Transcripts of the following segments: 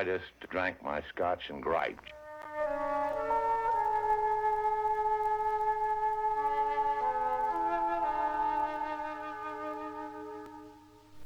I just drank my scotch and griped.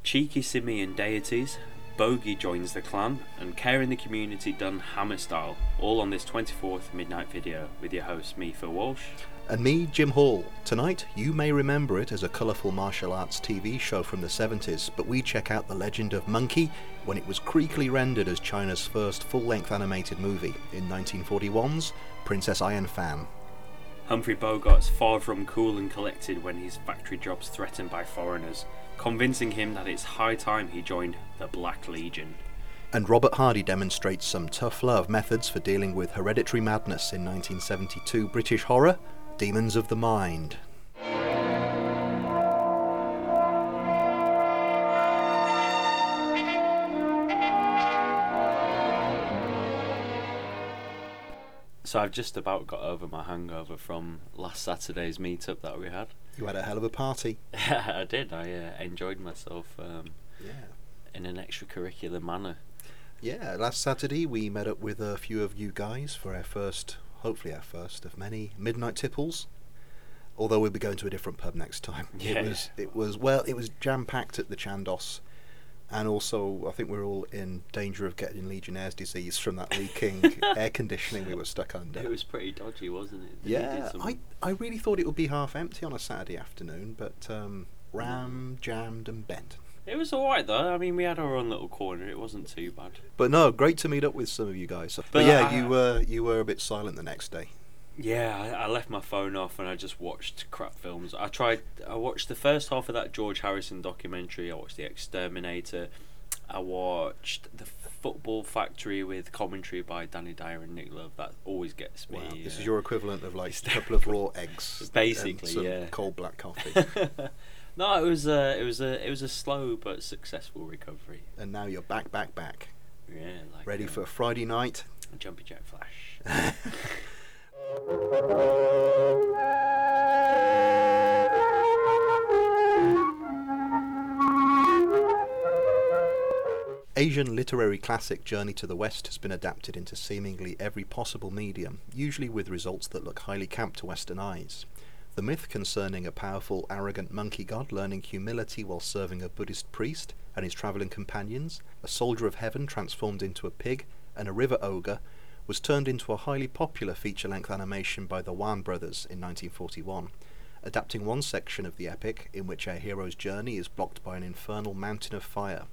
Cheeky simian deities, Bogey joins the clan, and Care in the Community done Hammer style, all on this 24th midnight video with your host, me, Phil Walsh. And me, Jim Hall. Tonight, you may remember it as a colourful martial arts TV show from the 70s, but we check out the legend of Monkey when it was creakily rendered as China's first full length animated movie in 1941's Princess Iron Fan. Humphrey Bogart's far from cool and collected when his factory job's threatened by foreigners, convincing him that it's high time he joined the Black Legion. And Robert Hardy demonstrates some tough love methods for dealing with hereditary madness in 1972 British horror, Demons of the Mind. So I've just about got over my hangover from last Saturday's meetup that we had. You had a hell of a party. I did. I uh, enjoyed myself um, Yeah. in an extracurricular manner. Yeah, last Saturday we met up with a few of you guys for our first, hopefully our first of many midnight tipples. Although we'll be going to a different pub next time. Yeah. It was it was well it was jam packed at the Chandos. And also I think we're all in danger of getting Legionnaire's disease from that leaking air conditioning we were stuck under. It was pretty dodgy, wasn't it? They yeah, I, I really thought it would be half empty on a Saturday afternoon, but um, ram, jammed and bent. It was alright though. I mean, we had our own little corner. It wasn't too bad. But no, great to meet up with some of you guys. But, But yeah, I- you were you were a bit silent the next day. Yeah, I, I left my phone off and I just watched crap films. I tried. I watched the first half of that George Harrison documentary. I watched The Exterminator. I watched The Football Factory with commentary by Danny Dyer and Nick Love. That always gets me. Wow, this uh, is your equivalent of like a couple of raw eggs, and Basically, some yeah. cold black coffee, no, it was a, it was a, it was a slow but successful recovery. and now you're back, back, back, Yeah, like ready uh, for Friday night. Jumpy Jack Flash. Asian literary classic Journey to the West has been adapted into seemingly every possible medium, usually with results that look highly camp to Western eyes. The myth concerning a powerful, arrogant monkey god learning humility while serving a Buddhist priest and his travelling companions, a soldier of heaven transformed into a pig, and a river ogre was turned into a highly popular feature length animation by the Wan brothers in 1941, adapting one section of the epic in which our hero's journey is blocked by an infernal mountain of fire.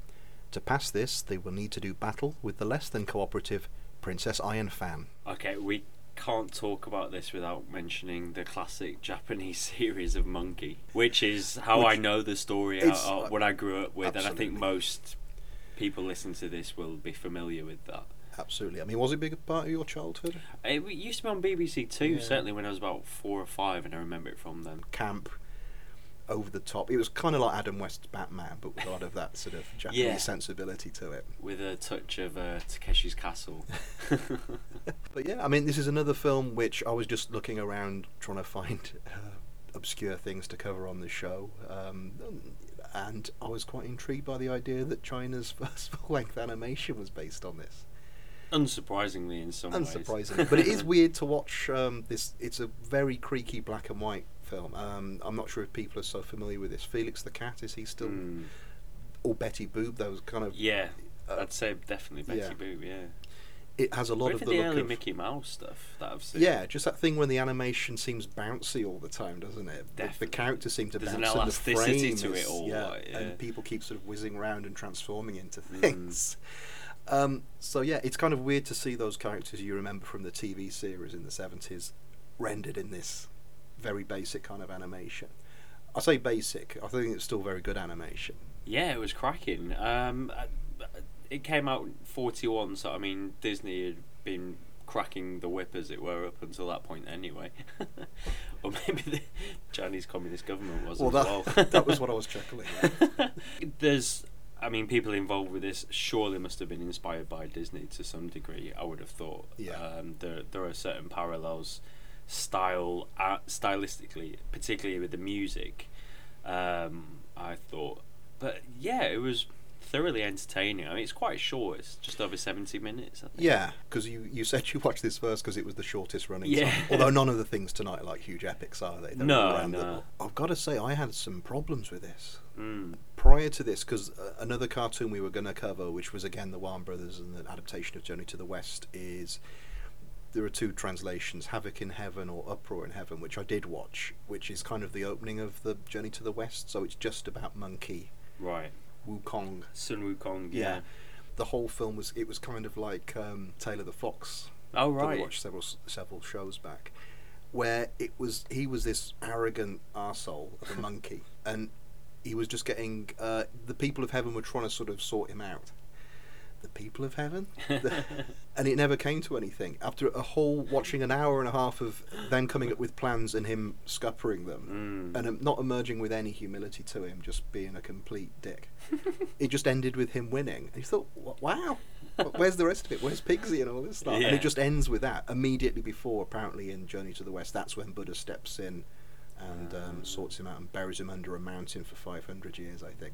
To pass this, they will need to do battle with the less than cooperative Princess Iron Fan. Okay, we can't talk about this without mentioning the classic Japanese series of Monkey, which is how I know the story, uh, uh, what I grew up with, and I think most people listening to this will be familiar with that. Absolutely. I mean, was it a big part of your childhood? It used to be on BBC Two, Yeah. certainly when I was about four or five, and I remember it from then. Camp, over the top. It was kind of like Adam West's Batman, but with a lot of that sort of Japanese Yeah. sensibility to it. With a touch of uh, Takeshi's Castle. But yeah, I mean, this is another film which I was just looking around trying to find uh, obscure things to cover on the show. Um, and I was quite intrigued by the idea that China's first full length animation was based on this. Unsurprisingly, in some ways. But it is weird to watch um, this. It's a very creaky black and white film. Um, I'm not sure if people are so familiar with this. Felix the cat is he still, Mm. or Betty Boop? Those kind of Yeah, uh, I'd say definitely Betty yeah. Boop. Yeah, It has a lot of the, the look early of Mickey Mouse stuff that I've seen. yeah, just that thing when the animation seems bouncy all the time, doesn't it? The- The, characters seem to There's an bounce. and the elasticity frame to it all, yeah, like, yeah. and people keep sort of whizzing around and transforming into Mm. Um, so yeah, it's kind of weird to see those characters you remember from the TV series in the seventies rendered in this very basic kind of animation. I say basic. I think it's still very good animation. Yeah, it was cracking. Um, it came out 41, so I mean, Disney had been cracking the whip, as it were, up until that point anyway. or maybe the Chinese Communist government was Well, as that well. that was what I was chuckling at. There's, I mean, people involved with this surely must have been inspired by Disney to some degree, I would have thought. Yeah. Um, there, there are certain parallels, style, uh, stylistically, particularly with the music. Um, I thought, but yeah, it was thoroughly entertaining. I mean, it's quite short. It's just over seventy minutes. I think. Yeah, because you, you said you watched this first because it was the shortest running. Yeah. Although none of the things tonight are like huge epics, are they? They're No, all around the- no. I've got to say, I had some problems with this. Mm. prior to this, because uh, another cartoon we were going to cover, which was again the Warren Brothers and the adaptation of Journey to the West, is there are two translations: Havoc in Heaven or Uproar in Heaven, which I did watch, which is kind of the opening of the Journey to the West. So it's just about Monkey Right. Wukong. Sun Wukong. Yeah. Yeah. The whole film was it was kind of like um, Tale of the Fox Oh that right. we watched several several shows back, where it was he was this arrogant arsehole of a monkey, and he was just getting uh, the people of heaven were trying to sort of sort him out. The people of heaven, and it never came to anything. After a whole watching an hour and a half of them coming up with plans and him scuppering them, Mm. and um, not emerging with any humility to him, just being a complete dick. it just ended with him winning, and you thought, wow. Where's the rest of it? Where's Pigsy and all this stuff? And it just ends with that. Immediately before, apparently, in Journey to the West, that's when Buddha steps in and um, sorts him out and buries him under a mountain for 500 years, I think.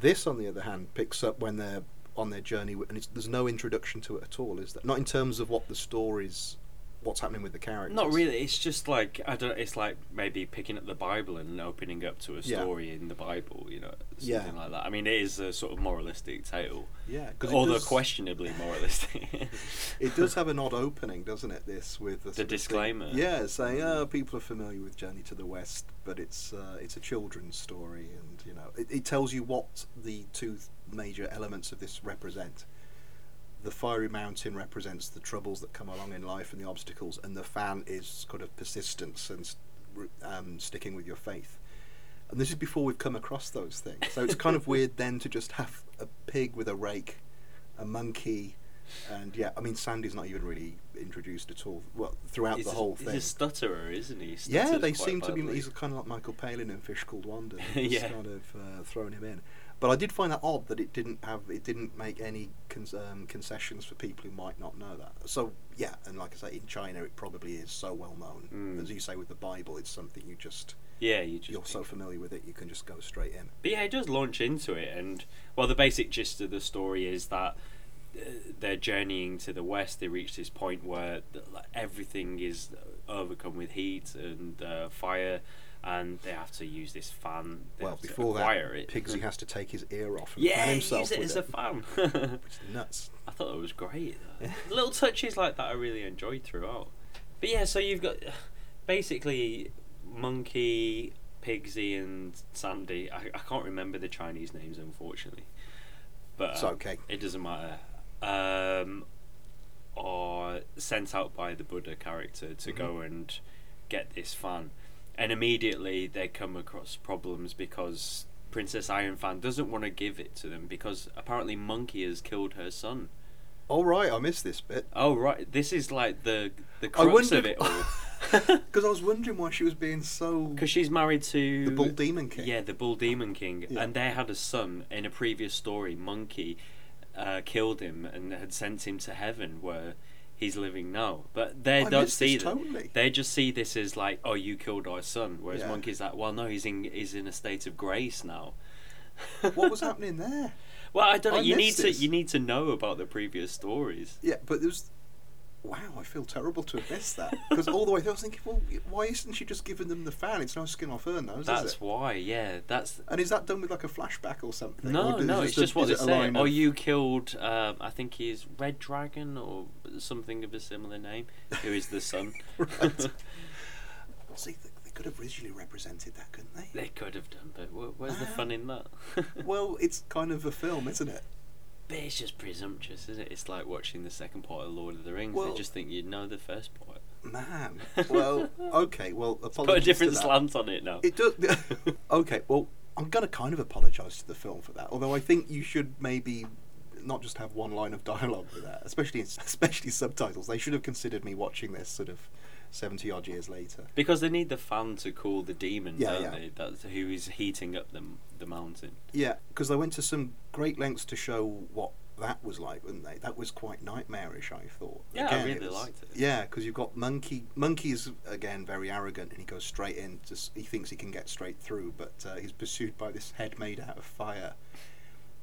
This, on the other hand, picks up when they're on their journey, and there's no introduction to it at all, is that? Not in terms of what the story's, what's happening with the characters. Not really. It's just like I don't. It's like maybe picking up the Bible and opening up to a Yeah. story in the Bible. You know, something Yeah. like that. I mean, it is a sort of moralistic tale, Yeah, although questionably moralistic. It does have an odd opening, doesn't it? This with the, thing- disclaimer. Yeah, saying, "Oh, people are familiar with Journey to the West, but it's uh, it's a children's story, and you know, it, it tells you what the two major elements of this represent. The fiery mountain represents the troubles that come along in life and the obstacles, and the fan is kind of persistence and um, sticking with your faith. And this is before we've come across those things, so it's kind of weird then to just have a pig with a rake, a monkey, and yeah, I mean Sandy's not even really introduced at all. Well, throughout he's the a, whole he's thing. a stutterer, isn't he? He Yeah, they seem to be. He's kind of like Michael Palin in Fish Called Wanda. Yeah. kind of uh, thrown him in. But I did find that odd that it didn't have. It didn't make any con- um, concessions for people who might not know that. So yeah, and like I say, in China it probably is so well known. Mm. As you say with the Bible, it's something you just Yeah, you just you're so familiar with it, you can just go straight in. But yeah, it does launch into it, and well, the basic gist of the story is that uh, they're journeying to the west. They reach this point where th- like, everything is overcome with heat and uh, fire, and they have to use this fan. They Well, before that, it. Pigsy has to take his ear off and yeah, fan himself use it with as it. a fan. Which is nuts. I thought it was great. Little touches like that I really enjoyed throughout. But yeah, so you've got basically Monkey, Pigsy, and Sandy. I, I can't remember the Chinese names, unfortunately. But It's um, okay. It doesn't matter. Um, are sent out by the Buddha character to go Mhm. and get this fan, and immediately they come across problems because Princess Iron Fan doesn't want to give it to them because apparently Monkey has killed her son. All right, I missed this bit. Oh right, this is like the the crux of it all. Because I was wondering why she was being so. Because she's married to The Bull Demon King. Yeah, the Bull Demon King, Yeah. and they had a son in a previous story. Monkey uh, killed him and had sent him to heaven, where he's living now. But they I don't see this that. totally. They just see this as like, oh, you killed our son. Whereas Yeah. Monkey's like, well, no, he's in he's in a state of grace now. what was happening there? Well, I don't know. I you need missed to you need to know about the previous stories. Yeah, but there's. Wow, I feel terrible to have missed that. Because all the way through, I was thinking, well, why isn't she just giving them the fan? It's no skin off her nose, That's is it? That's why. Yeah, that's And is that done with like a flashback or something? No, Or no, it it's a- just what is they it say. Or you killed, um, I think he's Red Dragon or something of a similar name, who is the son. Right. See, they, they could have visually represented that, couldn't they? they could have done, but wh- where's the fun in that? Well, it's kind of a film, isn't it? But it's just presumptuous, isn't it? It's like watching the second part of Lord of the Rings. Well- they just think you'd know the first part. Man. Well, okay. Well, apologies. Put a different slant on it now. It does. okay. Well, I'm going to kind of apologise to the film for that. Although I think you should maybe not just have one line of dialogue with that, especially especially subtitles. They should have considered me watching this sort of seventy odd years later. Because they need the fan to cool the demon, Yeah, don't yeah. they? That's who is heating up the the mountain. Yeah, because they went to some great lengths to show what that was like, wouldn't they? That was quite nightmarish, I thought. Yeah, I Again, really was- liked it. Yeah, because you've got Monkey. Monkey is again very arrogant, and he goes straight in. To, he thinks he can get straight through, but uh, he's pursued by this head made out of fire.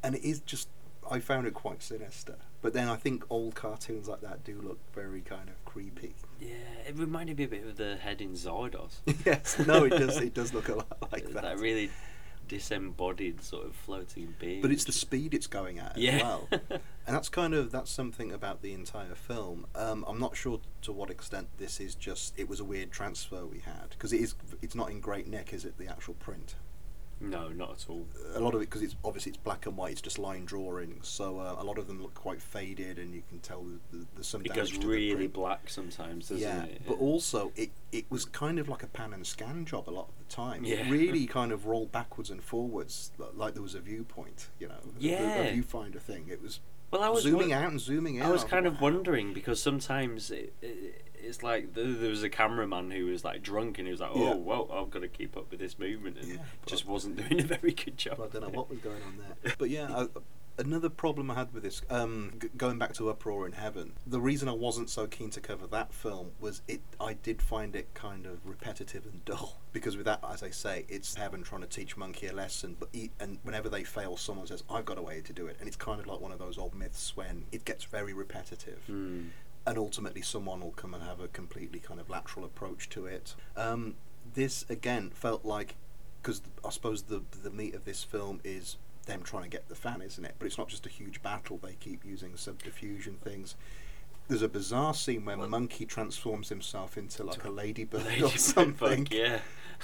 and it is just I found it quite sinister. But then I think old cartoons like that do look very kind of creepy. Yeah, it reminded me a bit of the head in Zardoz. yes, no, it does. It does look a lot like that. that really disembodied sort of floating being. But it's the speed it's going at as Yeah. well, and that's kind of that's something about the entire film. Um, I'm not sure to what extent this is just it was a weird transfer we had because it is it's not in great nick, is it? The actual print. No, not at all. a lot of it because it's obviously it's black and white. It's just line drawings, so uh, a lot of them look quite faded, and you can tell that th- there's some. It goes really black sometimes, doesn't yeah, it? but also it it was kind of like a pan and scan job a lot of the time. Yeah. It really kind of rolled backwards and forwards, like there was a viewpoint. You know, Yeah. a viewfinder thing. It was well, I was zooming out and zooming in. I was kind of wondering because sometimes it, it, it's like th- there was a cameraman who was like drunk and he was like, "Oh, Yeah. well, I've got to keep up with this movement," and Yeah, just wasn't doing a very good job. I don't know what was going on there. But yeah, I, another problem I had with this, um, g- going back to Uproar in Heaven, the reason I wasn't so keen to cover that film was it. I did find it kind of repetitive and dull because with that, as I say, it's Heaven trying to teach Monkey a lesson, but he, and whenever they fail, someone says, "I've got a way to do it," and it's kind of like one of those old myths when it gets very repetitive Mm. And ultimately someone will come and have a completely kind of lateral approach to it. Um, this again felt like because I suppose the the meat of this film is them trying to get the fan, isn't it? But it's not just a huge battle. They keep using subdiffusion things. There's a bizarre scene where Well- Monkey transforms himself into like a ladybird Lady or Bug, something yeah.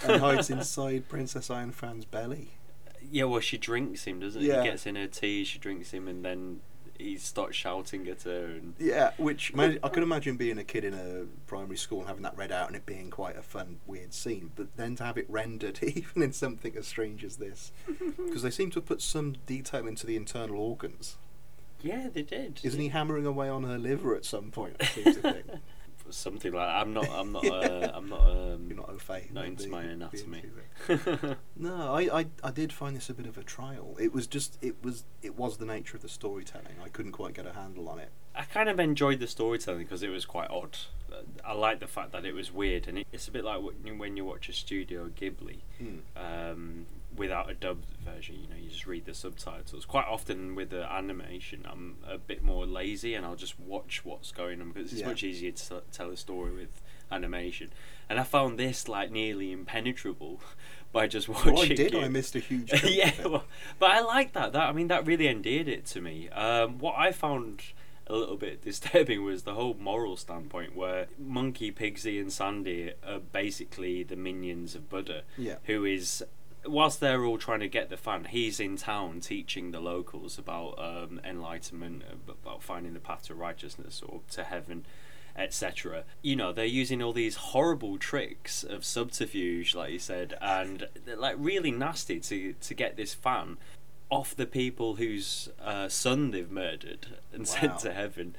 and hides inside Princess Iron Fan's belly. Yeah, well, she drinks him, doesn't Yeah. He gets in her tea, she drinks him, and then he starts shouting at her. And Yeah, which I can imagine being a kid in a primary school and having that read out and it being quite a fun, weird scene. But then to have it rendered, even in something as strange as this, because they seem to have put some detail into the internal organs. yeah, they did. Isn't he hammering away on her liver at some point? I seem to think. Something like that. I'm not. I'm not. Uh, Yeah. I'm not. Um, You're not au fait. not with my anatomy. No, I, I, I did find this a bit of a trial. It was just it was it was the nature of the storytelling. I couldn't quite get a handle on it. I kind of enjoyed the storytelling because it was quite odd. I like the fact that it was weird, and it, it's a bit like when you- watch a Studio Ghibli Hmm. um, without a dubbed version. You know, you just read the subtitles. Quite often with the animation, I'm a bit more lazy, and I'll just watch what's going on because it's Yeah. much easier to tell a story with animation. And I found this like nearly impenetrable by just watching. Oh, I did. it. I missed a huge. yeah, well, but I like that. That I mean, that really endeared it to me. Um, what I found a little bit disturbing was the whole moral standpoint, where Monkey, Pigsy, and Sandy are basically the minions of Buddha, Yeah. who is. Whilst they're all trying to get the fan, he's in town teaching the locals about um, enlightenment, about finding the path to righteousness or to heaven, etc. You know, they're using all these horrible tricks of subterfuge, like you said, and like really nasty to to get this fan off the people whose uh, son they've murdered and Wow. sent to heaven.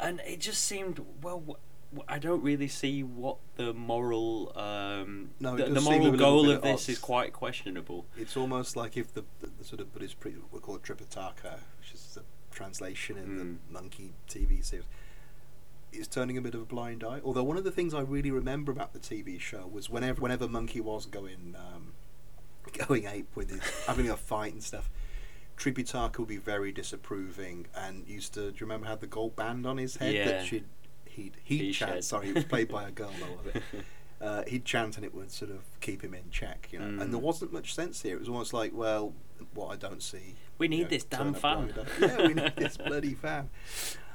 And it just seemed well. I don't really see what the moral um, No, the, the a moral goal of this is quite questionable. It's almost like if the, the, the sort of Buddhist pre we call it Tripitaka, which is the translation in Mm. the monkey TV series, is turning a bit of a blind eye. Although one of the things I really remember about the TV show was whenever whenever Monkey was going um, going ape with his having a fight and stuff. Tripitaka would be very disapproving and used to. Do you remember had the gold band on his head Yeah. that she'd he'd he'd He chant? shed. Sorry, it was played by a girl though. Uh, he'd chant and it would sort of keep him in check, you know. And there Mm. wasn't much sense here. It was almost like, well, what I don't see. We you need know, this damn fan. Yeah, we need this bloody fan.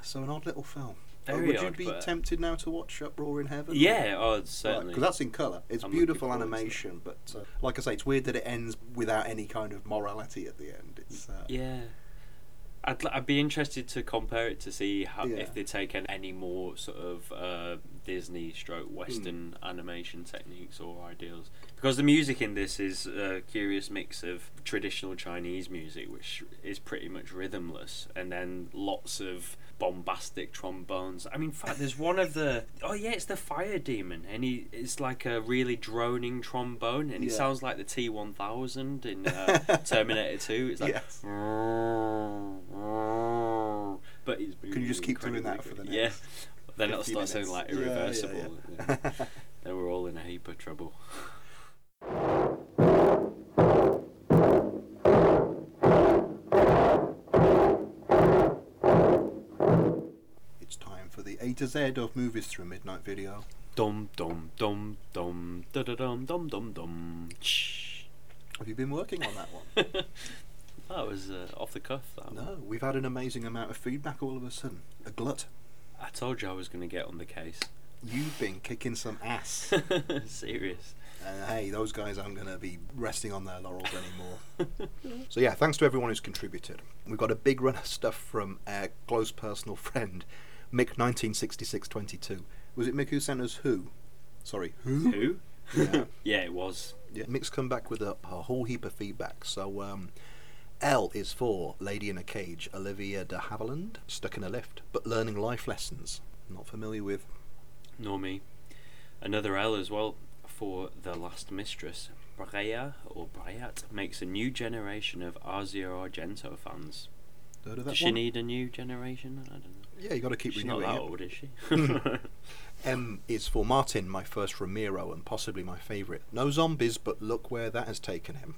So an odd little film. Very would you odd, be tempted now to watch Uproar in Heaven? Yeah, oh, certainly. Because that's in colour. It's I'm looking beautiful forward to animation, but uh, like I say, it's weird that it ends without any kind of morality at the end. It's uh, Yeah. I'd, I'd be interested to compare it to see how Yeah. if they take an- any more sort of uh, Disney stroke Western Hmm. animation techniques or ideals. Because the music in this is a curious mix of traditional Chinese music, which is pretty much rhythmless, and then lots of bombastic trombones. I mean, in fact, there's one of the oh yeah, it's the fire demon, and he it's like a really droning trombone, and it Yeah. sounds like the T one thousand in uh, Terminator Two. It's like Yes. but he's Can you just keep doing that for the yeah. Then it'll 50 start sounding like minutes? Yeah, yeah, irreversible. yeah. then we're all in a heap of trouble. To Z of movies through Midnight Video. Dum dum dum dum da da dum dum dum dum. Shh. Have you been working on that one? That was uh, off the cuff. That one. no, we've had an amazing amount of feedback all of a sudden. A glut. I told you I was going to get on the case. You've been kicking some ass. Serious. And hey, those guys aren't going to be resting on their laurels anymore. so yeah, thanks to everyone who's contributed. We've got a big run of stuff from a close personal friend, Mick, 1966-22. Was it Mick who sent us who? Sorry, who? Who? Yeah. Yeah, it was. yeah. Mick's come back with a, a whole heap of feedback. So um, L is for Lady in a Cage, Olivia de Havilland, stuck in a lift, but learning life lessons. Not familiar with. Nor me. Another L as well for The Last Mistress. Brea or Bryat makes a new generation of Asia Argento fans. Heard of that Does she one? need a new generation? I don't know. Yeah, you got to keep She's not that it. old, is she? M is for Martin, my first Romero, and possibly my favourite. No zombies, but look where that has taken him.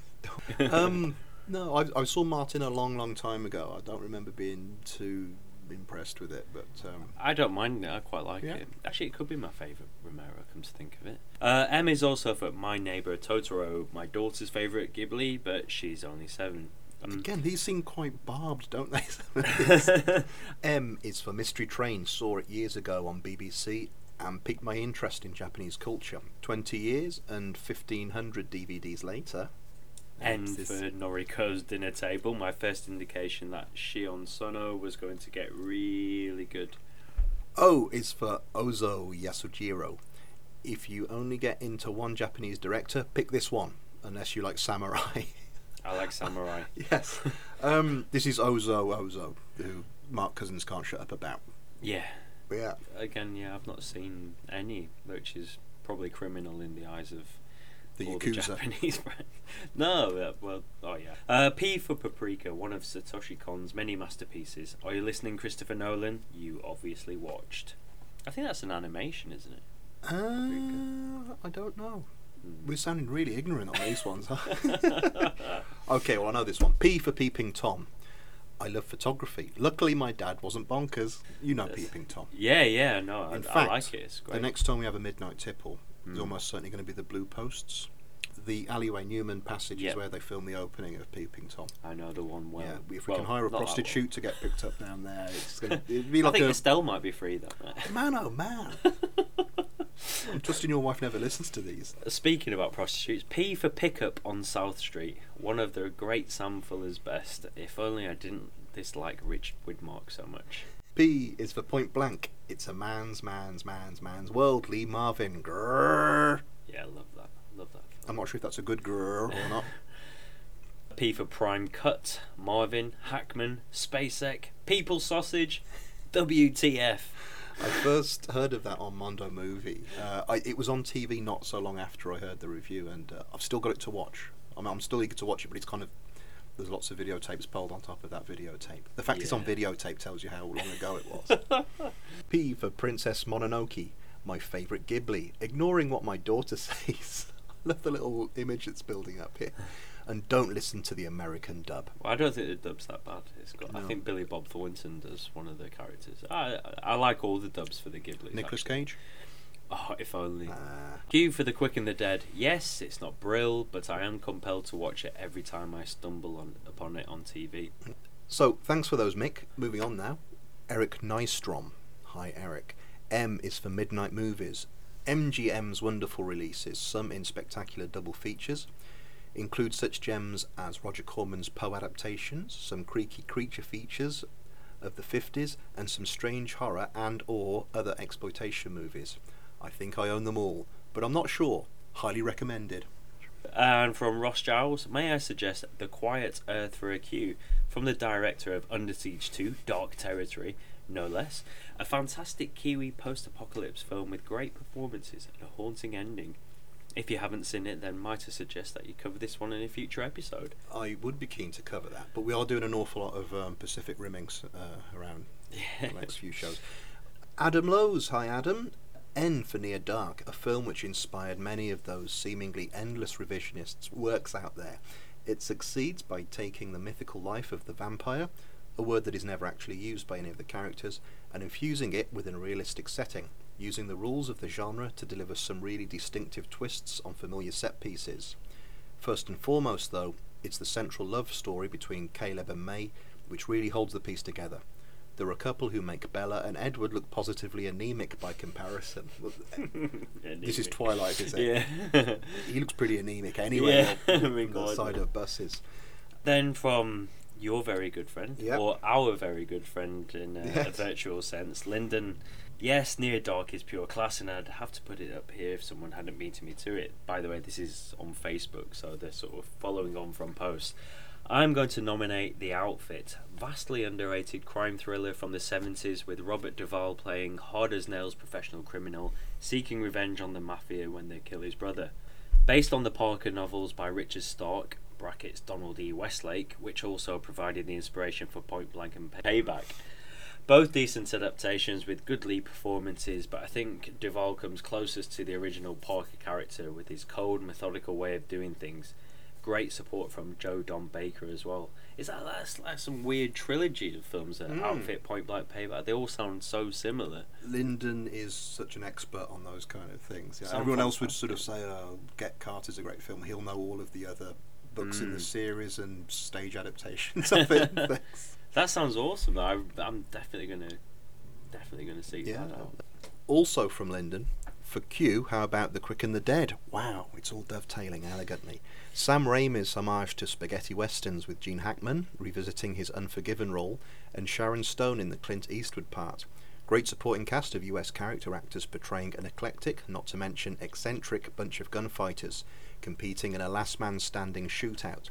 um, no, I, I saw Martin a long, long time ago. I don't remember being too impressed with it, but um, I don't mind it. I quite like Yeah. it. Actually, it could be my favourite Romero. Come to think of it, uh, M is also for my neighbour Totoro, my daughter's favourite Ghibli, but she's only seven. Um, again, these seem quite barbed, don't they? some of these? M is for Mystery Train. Saw it years ago on BBC and piqued my interest in Japanese culture. Twenty years and fifteen hundred DVDs later. N for Noriko's dinner table, my first indication that Sion Sono was going to get really good. O is for Ozu Yasujiro. If you only get into one Japanese director, pick this one, unless you like samurai. I like Samurai. yes. Um, this is Ozu Ozu, who Mark Cousins can't shut up about. yeah. Yeah. Again, yeah, I've not seen any, which is probably criminal in the eyes of The all Yakuza. The Japanese. No, uh, well, oh yeah. Uh, P for Paprika, one of Satoshi Kon's many masterpieces. Are you listening, Christopher Nolan? You obviously watched. I think that's an animation, isn't it? Uh, I don't know. Hmm. We're sounding really ignorant on these ones, huh? okay, well, I know this one. P for Peeping Tom. I love photography. Luckily, my dad wasn't bonkers. You know Yes. Peeping Tom. Yeah, yeah, no, I, In I fact, like it. It's great. the next time we have a midnight tipple, is Mm. almost certainly going to be the Blue Posts. The alleyway Newman passage Yep. is where they film the opening of Peeping Tom. I know the one well. yeah, if we well, can hire a not that one. prostitute to get picked up down there, it's gonna, it'd be I like think a Estelle might be free though. man. Oh man! I'm trusting your wife never listens to these. Speaking about prostitutes, P for pickup on South Street. One of the great Sam Fuller's best. If only I didn't dislike Rich Widmark so much. P is for Point Blank. It's a man's, man's, man's, man's world. Lee Marvin. Grrr. Yeah, I love that. Love that. I'm not sure if that's a good grrr or not. P for Prime Cut, Marvin, Hackman, Spacek, People Sausage, WTF. I first heard of that on Mondo Movie. Uh, I, it was on TV not so long after I heard the review, and uh, I've still got it to watch. I mean, I'm still eager to watch it, but it's kind of there's lots of videotapes piled on top of that videotape. The fact it's on videotape tells you how long ago it was. P for Princess Mononoke, my favourite Ghibli. Ignoring what my daughter says, I love the little image that's building up here. And don't listen to the American dub. Well, I don't think the dub's that bad. It's got. I think Billy Bob Thornton does one of the characters. I I like all the dubs for the Ghiblis. Nicholas. Cage. Oh, if only. Uh, Q for the Quick and the Dead. Yes, it's not brill, but I am compelled to watch it every time I stumble on upon it on TV. So, thanks for those, Mick. Moving on now. Eric Nystrom. Hi, Eric. M is for Midnight Movies. MGM's wonderful releases, some in spectacular double features, include such gems as Roger Corman's Poe adaptations, some creaky creature features of the 50s, and some strange horror and or other exploitation movies. I think I own them all, but I'm not sure. Highly recommended. And from Ross Giles, may I suggest The Quiet Earth for a Cue from the director of Under Siege 2, Dark Territory, no less. A fantastic Kiwi post apocalypse film with great performances and a haunting ending. If you haven't seen it, then might I suggest that you cover this one in a future episode? I would be keen to cover that, but we are doing an awful lot of um, Pacific Rimmings uh, around the next few shows. Adam Lowe's, hi Adam. N for Near Dark, a film which inspired many of those seemingly endless revisionists' works out there. It succeeds by taking the mythical life of the vampire, a word that is never actually used by any of the characters, and infusing it within a realistic setting, using the rules of the genre to deliver some really distinctive twists on familiar set pieces. First and foremost, though, it's the central love story between Caleb and May which really holds the piece together. They're a couple who make Bella and Edward look positively anemic by comparison. this is Twilight, is it? Yeah. He looks pretty anemic anyway Yeah. on the God. side of buses. then from your very good friend, Yep. or our very good friend in a, a virtual sense, Lyndon. Yes, Near Dark is pure class, and I'd have to put it up here if someone hadn't beaten me to it. By the way, this is on Facebook, so they're sort of following on from posts. I'm going to nominate The Outfit, vastly underrated crime thriller from the 70s with Robert Duvall playing hard as nails professional criminal seeking revenge on the mafia when they kill his brother. Based on the Parker novels by Richard Stark, brackets Donald E. Westlake, which also provided the inspiration for Point Blank and Payback. Both decent adaptations with good lead performances, but I think Duvall comes closest to the original Parker character with his cold, methodical way of doing things. Great support from Joe Don Baker as well. Is that that's like some weird trilogy of films? That Mm. Outfit, Point Blank, Payback. They all sound so similar. Lyndon is such an expert on those kind of things. Yeah, everyone else would sort of say, oh, Get Carter's a great film. He'll know all of the other books in the Mm. series and stage adaptations of it. That sounds awesome. though. I, I'm definitely gonna, definitely gonna seek Yeah. that out. Also from Lyndon, for Q, how about The Quick and the Dead? Wow, it's all dovetailing elegantly. Sam Raimi's homage to spaghetti westerns with Gene Hackman, revisiting his Unforgiven role, and Sharon Stone in the Clint Eastwood part. Great supporting cast of US character actors portraying an eclectic, not to mention eccentric, bunch of gunfighters, competing in a last man standing shootout.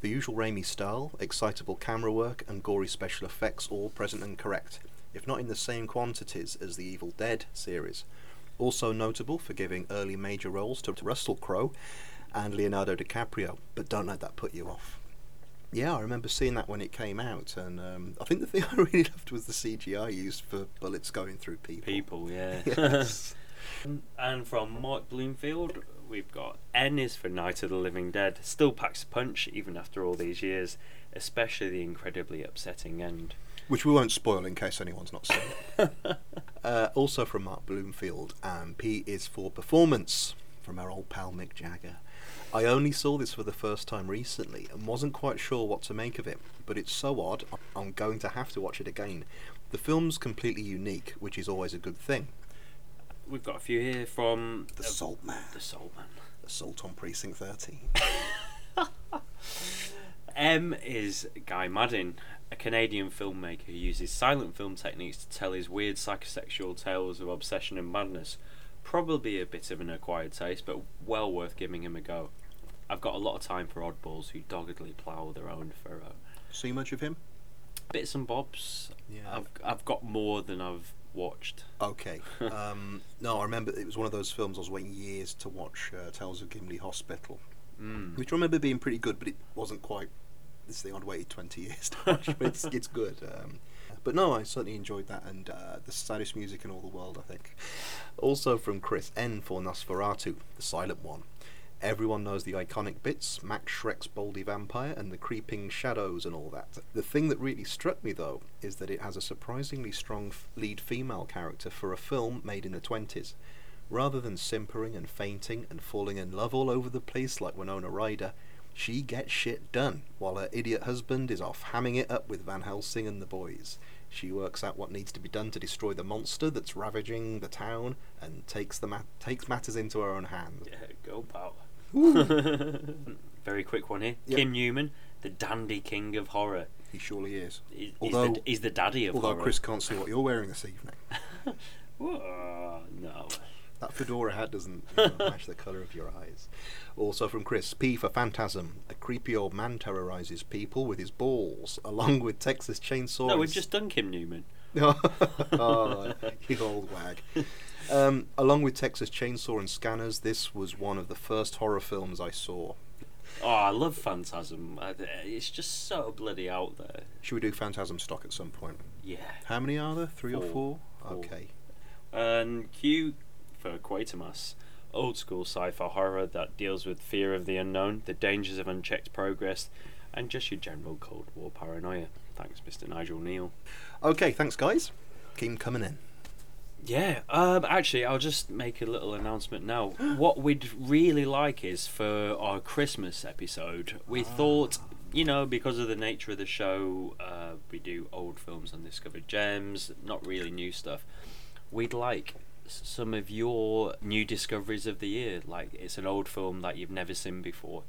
The usual Raimi style, excitable camera work, and gory special effects all present and correct, if not in the same quantities as the Evil Dead series. Also notable for giving early major roles to Russell Crowe and Leonardo DiCaprio, but don't let that put you off. Yeah, I remember seeing that when it came out, and um, I think the thing I really loved was the CGI used for bullets going through people. People, yeah. Yes. and from Mark Bloomfield, we've got N is for Night of the Living Dead. Still packs a punch even after all these years, especially the incredibly upsetting end. Which we won't spoil in case anyone's not seen it. uh, also from Mark Bloomfield, and P is for performance from our old pal Mick Jagger. I only saw this for the first time recently and wasn't quite sure what to make of it, but it's so odd, I'm going to have to watch it again. The film's completely unique, which is always a good thing. We've got a few here from The uh, Salt Man, The Salt Man. Assault on Precinct 13. M is Guy Maddin, a Canadian filmmaker who uses silent film techniques to tell his weird psychosexual tales of obsession and madness. Probably a bit of an acquired taste, but well worth giving him a go. I've got a lot of time for oddballs who doggedly plough their own furrow. See much of him? Bits and bobs. Yeah. I've I've got more than I've watched. Okay. um, no, I remember it was one of those films I was waiting years to watch, uh, Tales of Gimli Hospital. Mm. which I remember being pretty good, but it wasn't quite this thing I'd waited 20 years to watch. but it's, it's good. Um, but no, I certainly enjoyed that and uh, the saddest music in all the world, I think. Also from Chris N for Nosferatu, the silent one. Everyone knows the iconic bits, Max Schreck's Baldy Vampire and the creeping shadows and all that. The thing that really struck me though is that it has a surprisingly strong f- lead female character for a film made in the 20s. Rather than simpering and fainting and falling in love all over the place like Winona Ryder, she gets shit done while her idiot husband is off hamming it up with Van Helsing and the boys. She works out what needs to be done to destroy the monster that's ravaging the town and takes the ma- takes matters into her own hands. Yeah, go power. Very quick one here. Yep. Kim Newman, the dandy king of horror. He surely is. He- Although- he's, the, he's the daddy of Although horror. Chris can't see what you're wearing this evening. Whoa, no. That fedora hat doesn't you know, match the colour of your eyes. Also from Chris, P for Phantasm. A creepy old man terrorises people with his balls, along with Texas Chainsaw. No, we've just done Kim Newman. oh, you old wag. Um, along with Texas Chainsaw and Scanners, this was one of the first horror films I saw. Oh, I love Phantasm. I- It's just so bloody out there. Should we do Phantasm stock at some point? Yeah. How many are there? Three or Four. four? Four. Okay. And Q for Quatermass. Old school sci fi horror that deals with fear of the unknown, the dangers of unchecked progress, and just your general Cold War paranoia. Thanks, Mr. Nigel Kneale. Okay, thanks, guys. Keep coming in. Yeah, um, actually, I'll just make a little announcement now. what we'd really like is for our Christmas episode, we thought, you know, because of the nature of the show, uh, we do old films and discovered gems, not really new stuff. We'd like some of your new discoveries of the year. Like, it's an old film that you've never seen before,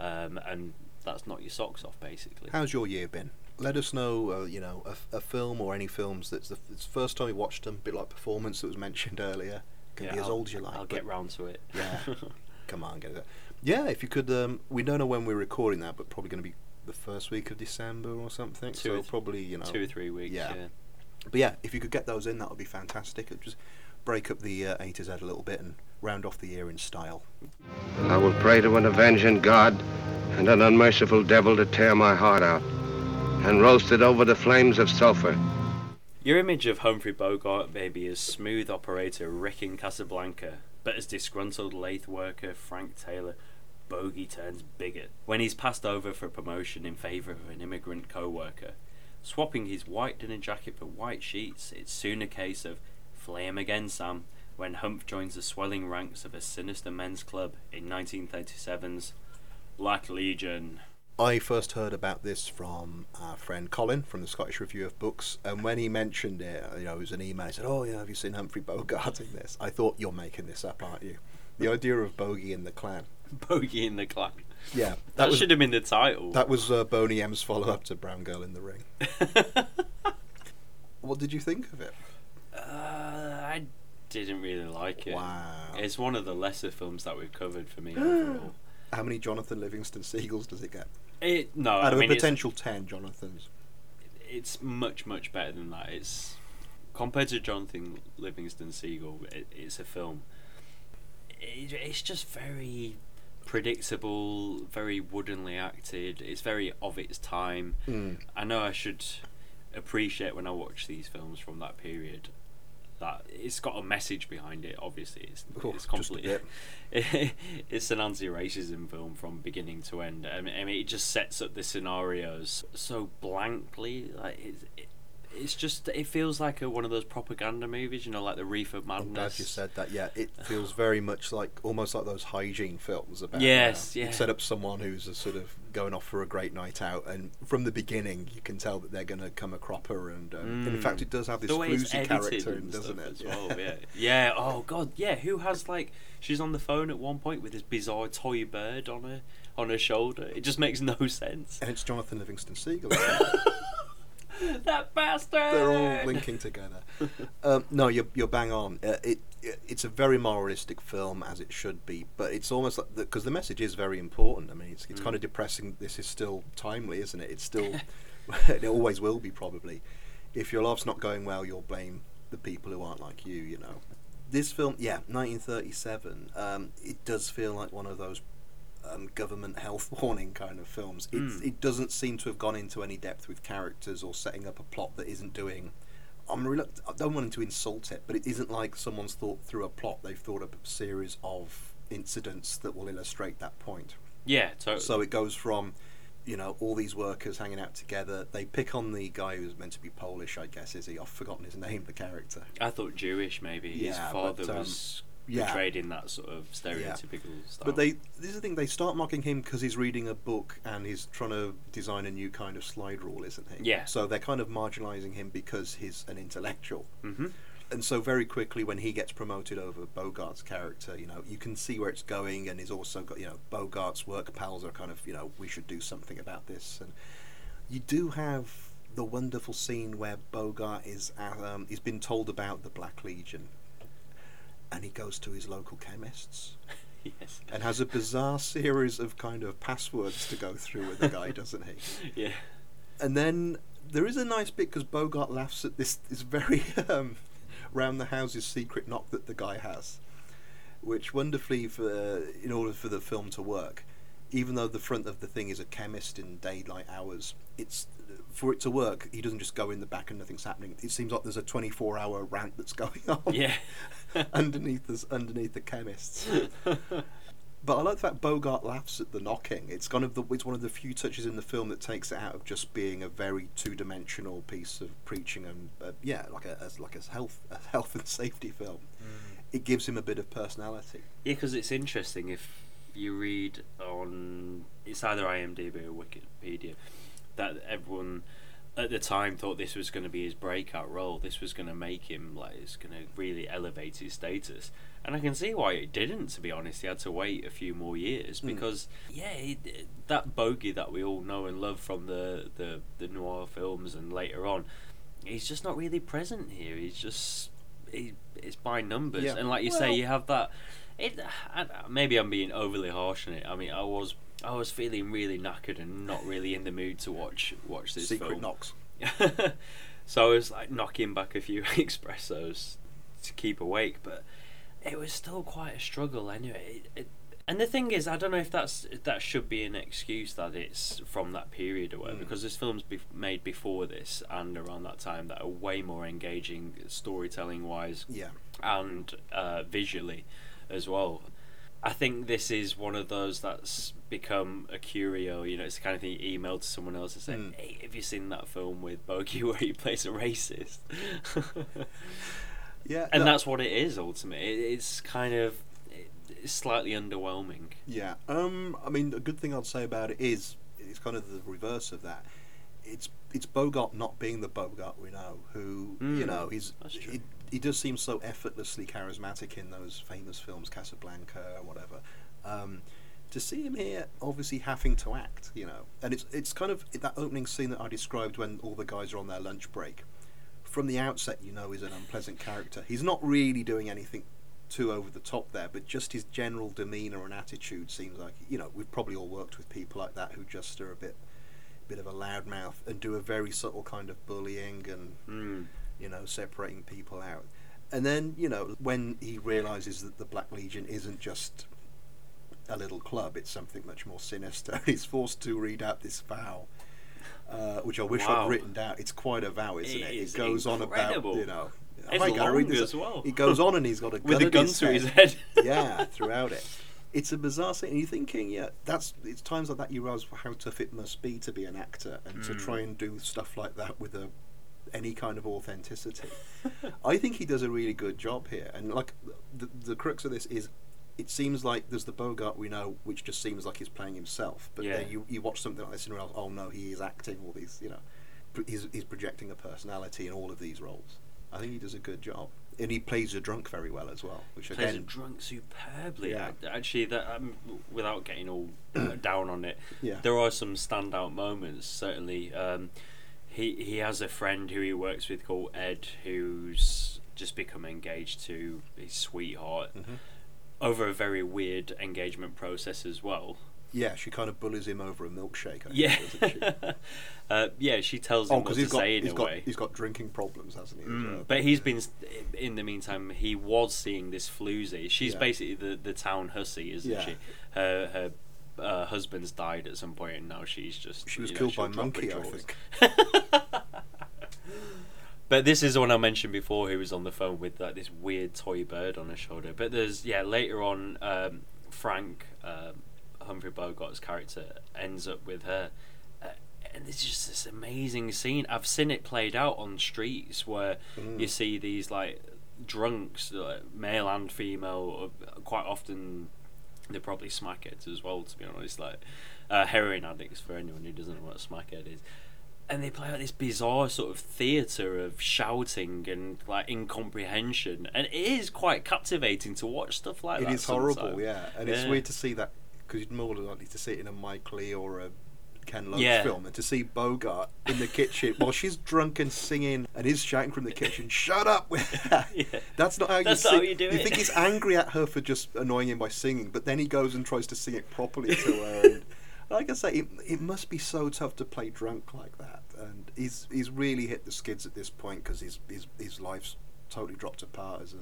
um, and that's not your socks off, basically. How's your year been? Let us know, uh, you know, a, a film or any films that's the, it's the first time you watched them, a bit like Performance that was mentioned earlier. Can be as I'll- old as you like. I'll get round to it. Yeah. Come on, get it. Yeah, if you could, um, we don't know when we're recording that, but probably going to be the first week of December or something. Two so th- probably, you know, Two or three weeks. yeah. yeah. But yeah, if you could get those in, that would be fantastic. It'd just break up the uh, A to Z a little bit and round off the year in style. I will pray to an avenging God and an unmerciful devil to tear my heart out and roasted over the flames of sulfur. Your image of Humphrey Bogart may be as smooth operator wrecking Casablanca, but as disgruntled lathe worker Frank Taylor, bogey turns bigot when he's passed over for promotion in favour of an immigrant co-worker. Swapping his white dinner jacket for white sheets, it's soon a case of flame again, Sam, when Humph joins the swelling ranks of a sinister men's club in 1937's Black Legion. I first heard about this from our friend Colin from the Scottish Review of Books, and when he mentioned it, you know, it was an email. He said, "Oh, yeah, have you seen Humphrey Bogart in this?" I thought you're making this up, aren't you? The idea of Bogey in the Clan. Bogey in the clan. Yeah, That, was should have been the title. that was uh, Boney M's follow-up to Brown Girl in the Ring. What did you think of it? Uh, I didn't really like it. Wow. It's one of the lesser films that we've covered for me overall. How many Jonathan Livingston Seagulls does it get? It no, Out I of mean a potential ten Jonathans. it's much much better than that. It's compared to Jonathan Livingston Seagull, it, it's a film. It, it's just very predictable, very woodenly acted. It's very of its time. Mm. I know I should appreciate when I watch these films from that period that it's got a message behind it. Obviously, it's Oh, it's completely it's an anti-racism film from beginning to end. I mean, I mean, it just sets up the scenarios so blankly. Like it's it, it's just it feels like a, one of those propaganda movies. You know, like the Reefer Madness. I'm glad you said that. Yeah, it feels very much like almost like those hygiene films about. Yes, uh, yeah. set up someone who's a sort of going off for a great night out, and from the beginning you can tell that they're going to come a cropper. And um, in Mm. fact, it does have this the way it's floozy character, and doesn't it? As well, yeah. yeah. Oh God, yeah. Who has like she's on the phone at one point with this bizarre toy bird on her on her shoulder. It just makes no sense. And it's Jonathan Livingston Seagull. that bastard. They're all linking together. um, no, you're you're bang on. Uh, it it's a very moralistic film as it should be, but it's almost like because the, message is very important. I mean, it's it's Mm. kind of depressing. This is still timely, isn't it? It's still it always will be probably. If your life's not going well, you'll blame the people who aren't like you. You know, this film, yeah, 1937. Um, it does feel like one of those um, government health warning kind of films. It, Mm. it doesn't seem to have gone into any depth with characters or setting up a plot that isn't doing. I'm reluct- I don't want to insult it, but it isn't like someone's thought through a plot. They've thought up a series of incidents that will illustrate that point. Yeah, totally. So it goes from, you know, all these workers hanging out together. They pick on the guy who's meant to be Polish, I guess, is he? I've forgotten his name, the character. I thought Jewish maybe. His father but, um, was yeah. portrayed in that sort of stereotypical style. But they, this is the thing, they start mocking him because he's reading a book and he's trying to design a new kind of slide rule, isn't he? Yeah. So they're kind of marginalising him because he's an intellectual. hmm And so very quickly, when he gets promoted over Bogart's character, you know, you can see where it's going, and he's also got, you know, Bogart's work pals are kind of, you know, we should do something about this, and you do have the wonderful scene where Bogart is, at, um, he's been told about the Black Legion, and he goes to his local chemists Yes. and has a bizarre series of kind of passwords to go through with the guy, doesn't he? Yeah. And then there is a nice bit because Bogart laughs at this this very um, round the houses secret knock that the guy has, which wonderfully for in order for the film to work, even though the front of the thing is a chemist in daylight hours, it's for it to work. He doesn't just go in the back and nothing's happening. It seems like there's a 24 hour rant that's going on. Yeah. underneath the underneath the chemists. But I like the fact Bogart laughs at the knocking. It's kind of the, it's one of the few touches in the film that takes it out of just being a very two dimensional piece of preaching and uh, yeah, like a as like a health a health and safety film. It gives him a bit of personality. Yeah, because it's interesting if you read on it's either IMDb or Wikipedia that everyone at the time thought this was going to be his breakout role. This was going to make him like it's going to really elevate his status. And I can see why it didn't. To be honest, he had to wait a few more years Mm. because yeah, he, that bogey that we all know and love from the, the the noir films and later on, he's just not really present here. He's just he, it's by numbers. Yeah. And like you Well- say, you have that. It, I, maybe I'm being overly harsh on it. I mean, I was I was feeling really knackered and not really in the mood to watch watch this Secret film. knocks. so I was like knocking back a few espressos to keep awake, but it was still quite a struggle anyway. It, it, and the thing is, I don't know if that's that should be an excuse that it's from that period or whatever, Mm. because there's films be- made before this and around that time that are way more engaging storytelling wise Yeah. and uh, visually as well. I think this is one of those that's become a curio. You know, it's the kind of thing you email to someone else and say, Mm. "Hey, have you seen that film with Bogey where he plays a racist?" Yeah. and no, that's what it is ultimately. It, it's kind of it's slightly underwhelming. Yeah. Um. I mean, a good thing I'd say about it is it's kind of the reverse of that. It's it's Bogart not being the Bogart we know, who you Mm, know he's that's true. He, does seem so effortlessly charismatic in those famous films, Casablanca or whatever. Um, to see him here, obviously having to act, you know, and it's it's kind of that opening scene that I described when all the guys are on their lunch break. From the outset, you know, he's an unpleasant character. He's not really doing anything too over the top there, but just his general demeanour and attitude seems like you know we've probably all worked with people like that who just are a bit, bit of a loudmouth and do a very subtle kind of bullying and Mm. You know separating people out. And then you know when he realizes that the Black Legion isn't just a little club; it's something much more sinister. He's forced to read out this vow. Uh, which I wish Wow. I'd written down. It's quite a vow, isn't It it? is It goes on about you know. It's long there's a- as well. He goes on and he's got a With gun a at gun to his head. yeah, throughout it. It's a bizarre scene, and you're thinking, yeah, that's it's times like that you realise how tough it must be to be an actor and to Mm. try and do stuff like that with a any kind of authenticity. I think he does a really good job here, and like the the crux of this is. It seems like there's the Bogart we know, which just seems like he's playing himself. But Yeah. then you, you watch something like this and realize, oh no, he is acting all these, you know, pr- he's, he's projecting a personality in all of these roles. I think he does a good job, and he plays a drunk very well as well, which plays again, a drunk superbly. Yeah. Actually, that um, without getting all down on it, Yeah. there are some standout moments. Certainly, um, he he has a friend who he works with called Ed, who's just become engaged to his sweetheart Mhm. over a very weird engagement process as well. yeah, she kind of bullies him over a milkshake. I think, Yeah, doesn't she? uh, yeah. She tells him Oh, what because to he's got say in he's a got way. he's got drinking problems, hasn't he? Mm, well? but he's Yeah. been in the meantime. He was seeing this floozy. She's Yeah. basically the, the town hussy, isn't Yeah. she? Her her uh, husband's died at some point, and now she's just She was you know, killed by monkey, I think. But this is the one I mentioned before, who was on the phone with like this weird toy bird on her shoulder. But there's yeah later on, um, Frank um, Humphrey Bogart's character ends up with her, uh, and it's just this amazing scene. I've seen it played out on streets where Mm. you see these like drunks, like, male and female. uh, Quite often, they're probably smackheads as well. To be honest, like uh, heroin addicts. For anyone who doesn't know what a smackhead is and they play out this bizarre sort of theatre of shouting and like incomprehension, and it is quite captivating to watch stuff like It that. is horrible, yeah, and it's weird to see that because you'd more than likely to see it in a Mike Leigh or a Ken Loach Yeah. film, and to see Bogart in the kitchen while she's drunk and singing, and is shouting from the kitchen, "Shut up!" with that." Yeah. That's not how you. That's not sing. how you do You it. think he's angry at her for just annoying him by singing, but then he goes and tries to sing it properly to her. And, like I say, it, it must be so tough to play drunk like that, and he's he's really hit the skids at this point because his his his life's totally dropped apart as a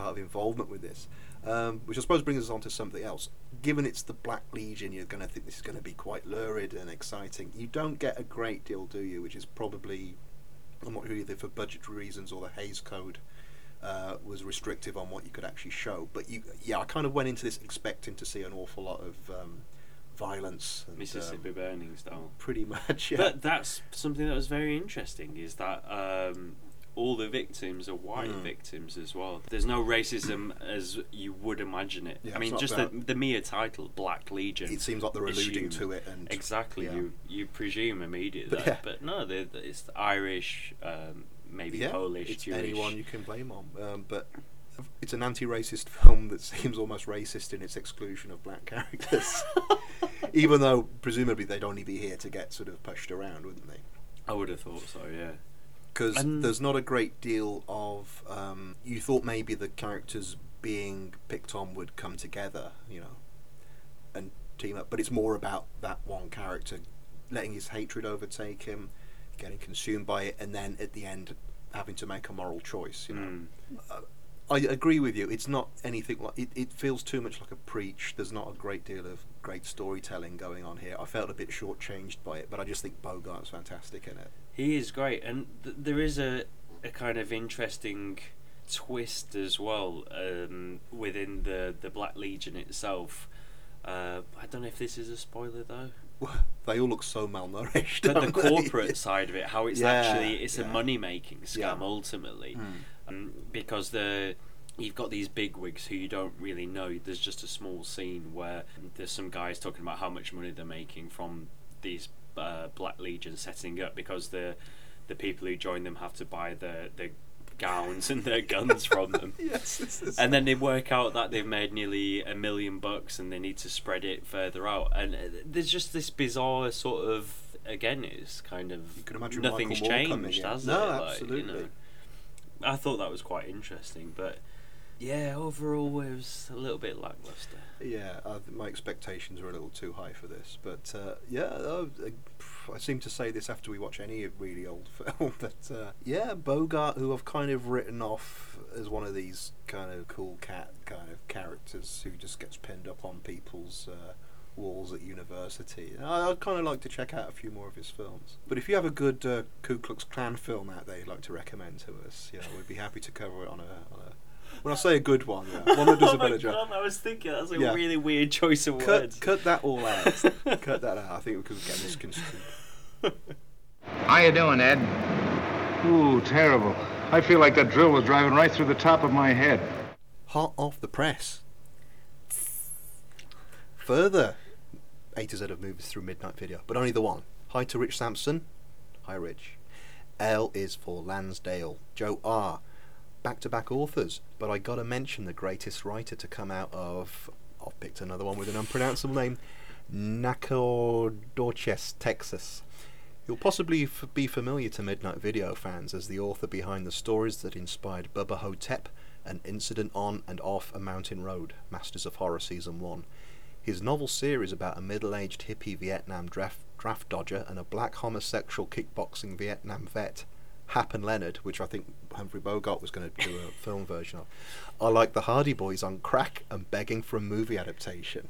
part of involvement with this. Um, which I suppose brings us on to something else. Given it's the Black Legion, you're going to think this is going to be quite lurid and exciting. You don't get a great deal, do you? Which is probably, I'm not sure either for budgetary reasons or the Hays Code uh, was restrictive on what you could actually show. But you, yeah, I kind of went into this expecting to see an awful lot of um, violence. And, Mississippi um, Burning style. pretty much, yeah. But that's something that was very interesting. Is that um, all the victims are white Mm. victims as well. There's no racism as you would imagine it. Yeah, I mean, just the, the mere title, Black Legion. it seems like they're alluding assume- to it, and Exactly, yeah. you you presume immediately, But yeah. but no, it's Irish, um, maybe Polish, it's Jewish. anyone you can blame on. Um, but it's an anti-racist film that seems almost racist in its exclusion of black characters. Even though presumably they'd only be here to get sort of pushed around, wouldn't they? I would have thought so, yeah. Because And- there's not a great deal of. Um, you thought maybe the characters being picked on would come together, you know, and team up. But it's more about that one character letting his hatred overtake him, getting consumed by it, and then at the end having to make a moral choice. You know, Mm. uh, I agree with you. It's not anything like it. It feels too much like a preach. There's not a great deal of great storytelling going on here. I felt a bit shortchanged by it, but I just think Bogart's fantastic in it. He is great, and th- there is a a kind of interesting twist as well um, within the the Black Legion itself. Uh, I don't know if this is a spoiler though, they all look so malnourished. but the they? corporate side of it, how it's Yeah, actually it's a money making scam Yeah. ultimately, Mm. um, because the you've got these bigwigs who you don't really know. There's just a small scene where there's some guys talking about how much money they're making from these uh, Black Legions setting up because the the people who join them have to buy the the gowns and their guns from them. yes, this is- And then they work out that they've made nearly a million bucks and they need to spread it further out. And uh, there's just this bizarre sort of again, it's kind of You can imagine nothing's Michael changed, has No, it? Like, you absolutely. know. I thought that was quite interesting, but yeah, overall it was a little bit lackluster. yeah, uh, my expectations were a little too high for this, but uh, yeah, uh, I seem to say this after we watch any really old film. But uh, yeah, Bogart, who I've kind of written off as one of these kind of cool cat kind of characters who just gets pinned up on people's. Uh, walls at university. I'd kind of like to check out a few more of his films. But if you have a good uh, Ku Klux Klan film out there you'd like to recommend to us, know, we'd be happy to cover it on a. On a when I say a good one, yeah, one that does oh a my better job. I was thinking that's a Yeah. really weird choice of Cut, words. cut that all out. cut that out. I think we could get misconstrued. How you doing, Ed? Ooh, terrible. I feel like that drill was driving right through the top of my head. Hot off the press. Further A to Z of movies through Midnight Video, but only the one. Hi to Rich Sampson. Hi, Rich. L is for Lansdale. Joe R. Back to back authors, but I gotta mention the greatest writer to come out of. I've picked another one with an unpronounceable name. Nacogdoches, Texas. You'll possibly f- be familiar to Midnight Video fans as the author behind the stories that inspired Bubba Ho-Tep, An Incident on and Off a Mountain Road, Masters of Horror Season 1. His novel series about a middle aged hippie Vietnam draft, draft dodger and a black homosexual kickboxing Vietnam vet, Hap and Leonard, which I think Humphrey Bogart was going to do a film version of, are like the Hardy Boys on crack and begging for a movie adaptation.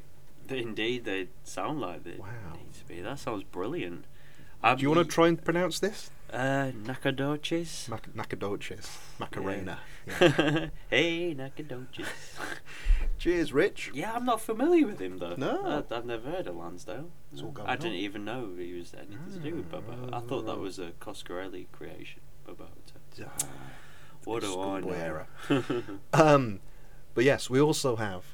Indeed, they sound like they Wow. need to be. That sounds brilliant. Um, Do you want to try and pronounce this? Uh, Nacogdoches. Mac- Nacogdoches. Macarena. Yeah. Yeah. hey, Nacogdoches. Cheers, Rich. yeah, I'm not familiar with him though. No. I, I've never heard of Lansdale. It's all going I didn't even know he was anything to do with Bubba. I thought that was a Coscarelli creation. Ho-Tep. Ah, What do I know? error. Um, but yes, we also have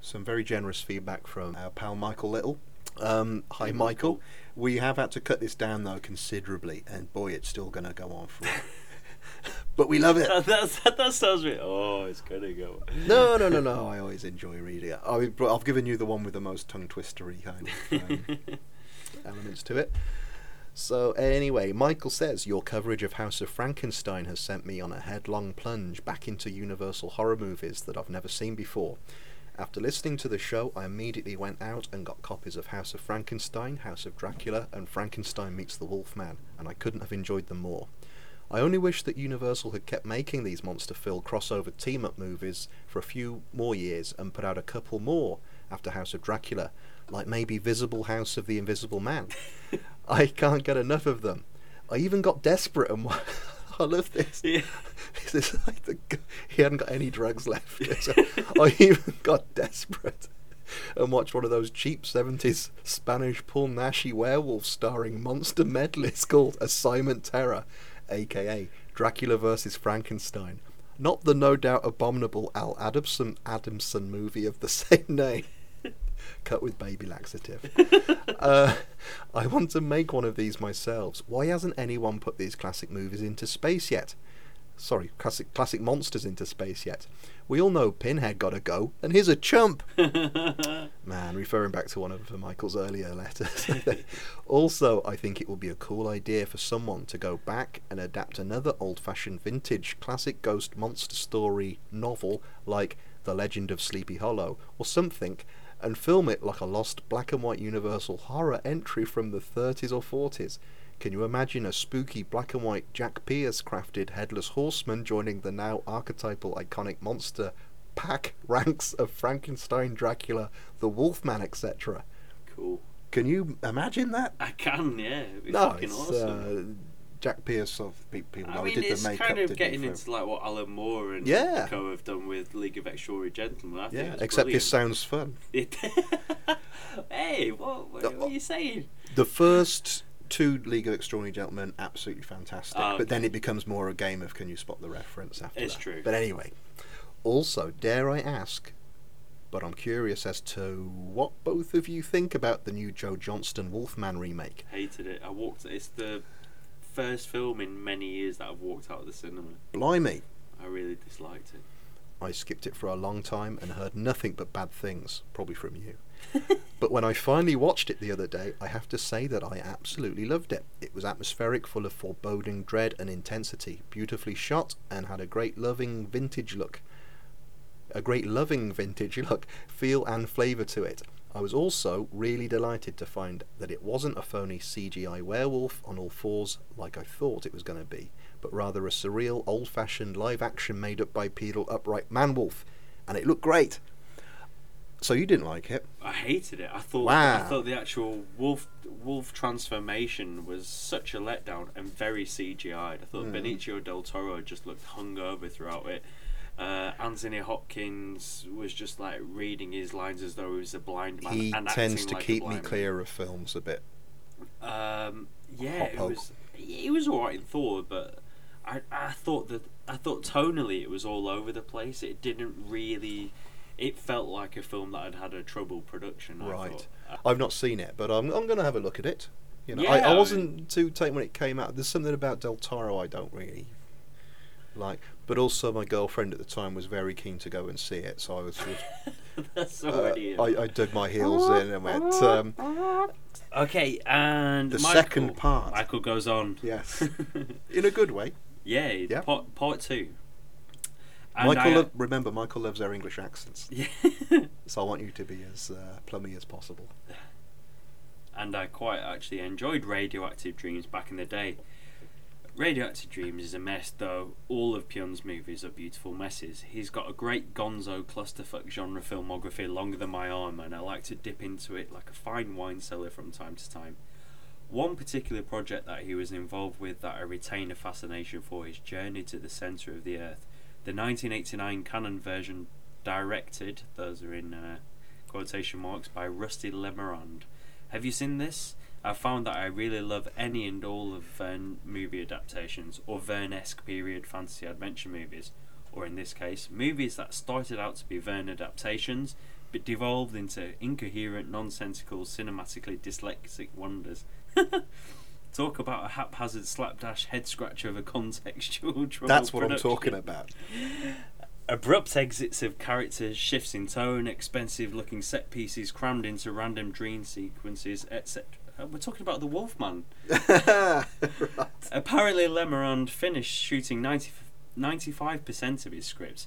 some very generous feedback from our pal Michael Little. Um, hi, Hey, Michael. Michael. We have had to cut this down though considerably, and boy, it's still going to go on for. but we love it. that, that's- that, that sounds really. Oh, it's gonna go. On. No, no, no, no. I always enjoy reading it. I, I've given you the one with the most tongue twistery kind of um, elements to it. So anyway, Michael says your coverage of House of Frankenstein has sent me on a headlong plunge back into Universal horror movies that I've never seen before. After listening to the show, I immediately went out and got copies of House of Frankenstein, House of Dracula, and Frankenstein Meets the Wolfman, and I couldn't have enjoyed them more. I only wish that Universal had kept making these monster-filled crossover team-up movies for a few more years and put out a couple more after House of Dracula, like maybe Visible House of the Invisible Man. I can't get enough of them. I even got desperate and I love this. Yeah. This is like the, he hadn't got any drugs left. So I even got desperate and watched one of those cheap 70s Spanish Paul Naschy werewolves starring monster medleys called Assignment Terror, aka Dracula vs. Frankenstein. Not the no doubt abominable Al Adamson Adamson movie of the same name. Cut with baby laxative. uh, I want to make one of these myself. Why hasn't anyone put these classic movies into space yet? Sorry, classic classic monsters into space yet? We all know Pinhead gotta go, and he's a chump. Man, referring back to one of Michael's earlier letters. also, I think it would be a cool idea for someone to go back and adapt another old fashioned vintage classic ghost monster story novel like The Legend of Sleepy Hollow or something and film it like a lost black and white universal horror entry from the 30s or 40s. Can you imagine a spooky black and white Jack Pierce crafted headless horseman joining the now archetypal iconic monster pack ranks of Frankenstein, Dracula, the Wolfman, etc.? Cool. Can you imagine that? I can, yeah. It'd be No, fucking it's awesome. uh, Jack Pierce of pe- people I know he mean, did it's the makeup. kind of getting into like what Alan Moore and Yeah. Co have done with League of Extraordinary Gentlemen. I think yeah, except this sounds fun. Hey, what, what, what are you saying? The first two League of Extraordinary Gentlemen, absolutely fantastic. Oh, But then it becomes more a game of can you spot the reference after It's that. true. But anyway, also, dare I ask, but I'm curious as to what both of you think about the new Joe Johnston Wolfman remake. Hated it. I walked. It's the first film in many years that I've walked out of the cinema. Blimey, I really disliked it. I skipped it for a long time and heard nothing but bad things, probably from you. but when I finally watched it the other day, I have to say that I absolutely loved it. It was atmospheric, full of foreboding, dread, and intensity, beautifully shot, and had a great loving vintage look. A great loving vintage look, feel, and flavour to it. I was also really delighted to find that it wasn't a phony CGI werewolf on all fours like I thought it was going to be, but rather a surreal, old fashioned live action made up bipedal upright man wolf. And it looked great. So you didn't like it? I hated it. I thought Wow. I thought the actual wolf wolf transformation was such a letdown and very CGI'd. I thought Hmm. Benicio del Toro just looked hungover throughout it. Uh, Anthony Hopkins was just like reading his lines as though he was a blind man. He tends to like keep me clear of films a bit. Um, yeah, Hop it was. It was alright in Thor, but I I thought that I thought tonally it was all over the place. It didn't really. It felt like a film that had had a troubled production. Right. Uh, I've not seen it, but I'm, I'm going to have a look at it. You know, Yeah, I, I I wasn't too taken when it came out. There's something about Del Toro I don't really like, but also my girlfriend at the time was very keen to go and see it, so I was sort of, That's uh, already. I, I dug my heels in and went. Um, okay, and The Michael, second part. Michael goes on. yes, in a good way. yeah, Yeah. Part, part two. And Michael, I- lo- remember, Michael loves our English accents, yeah. so I want you to be as uh, plummy as possible. and I quite actually enjoyed Radioactive Dreams back in the day. Radioactive Dreams is a mess, though all of Pyun's movies are beautiful messes. He's got a great gonzo clusterfuck genre filmography longer than my arm, and I like to dip into it like a fine wine cellar from time to time. One particular project that he was involved with that I retain a fascination for is Journey to the Centre of the Earth, the 1989 Cannon version directed, those are in uh, quotation marks, by Rusty Lemorande. Have you seen this? I found that I really love any and all of Verne movie adaptations, or Verne-esque period fantasy adventure movies, or in this case, movies that started out to be Verne adaptations, but devolved into incoherent, nonsensical, cinematically dyslexic wonders. Talk about a haphazard slapdash head scratcher of a contextual troubled That's what I'm talking about. Abrupt exits of characters, shifts in tone, expensive looking set pieces crammed into random dream sequences, etc. Uh, We're talking about the Wolfman. right. Apparently, Lemorande finished shooting 90, 95% of his script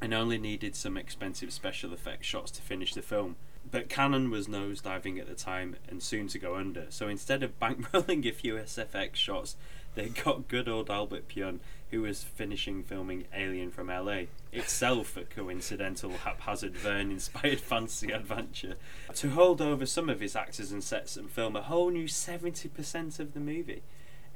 and only needed some expensive special effects shots to finish the film. But Cannon was nosediving at the time and soon to go under, so instead of bankrolling a few SFX shots, they got good old Albert Pyun, who was finishing filming Alien from LA, itself a coincidental, haphazard Verne inspired fantasy adventure, to hold over some of his actors and sets and film a whole new 70% of the movie.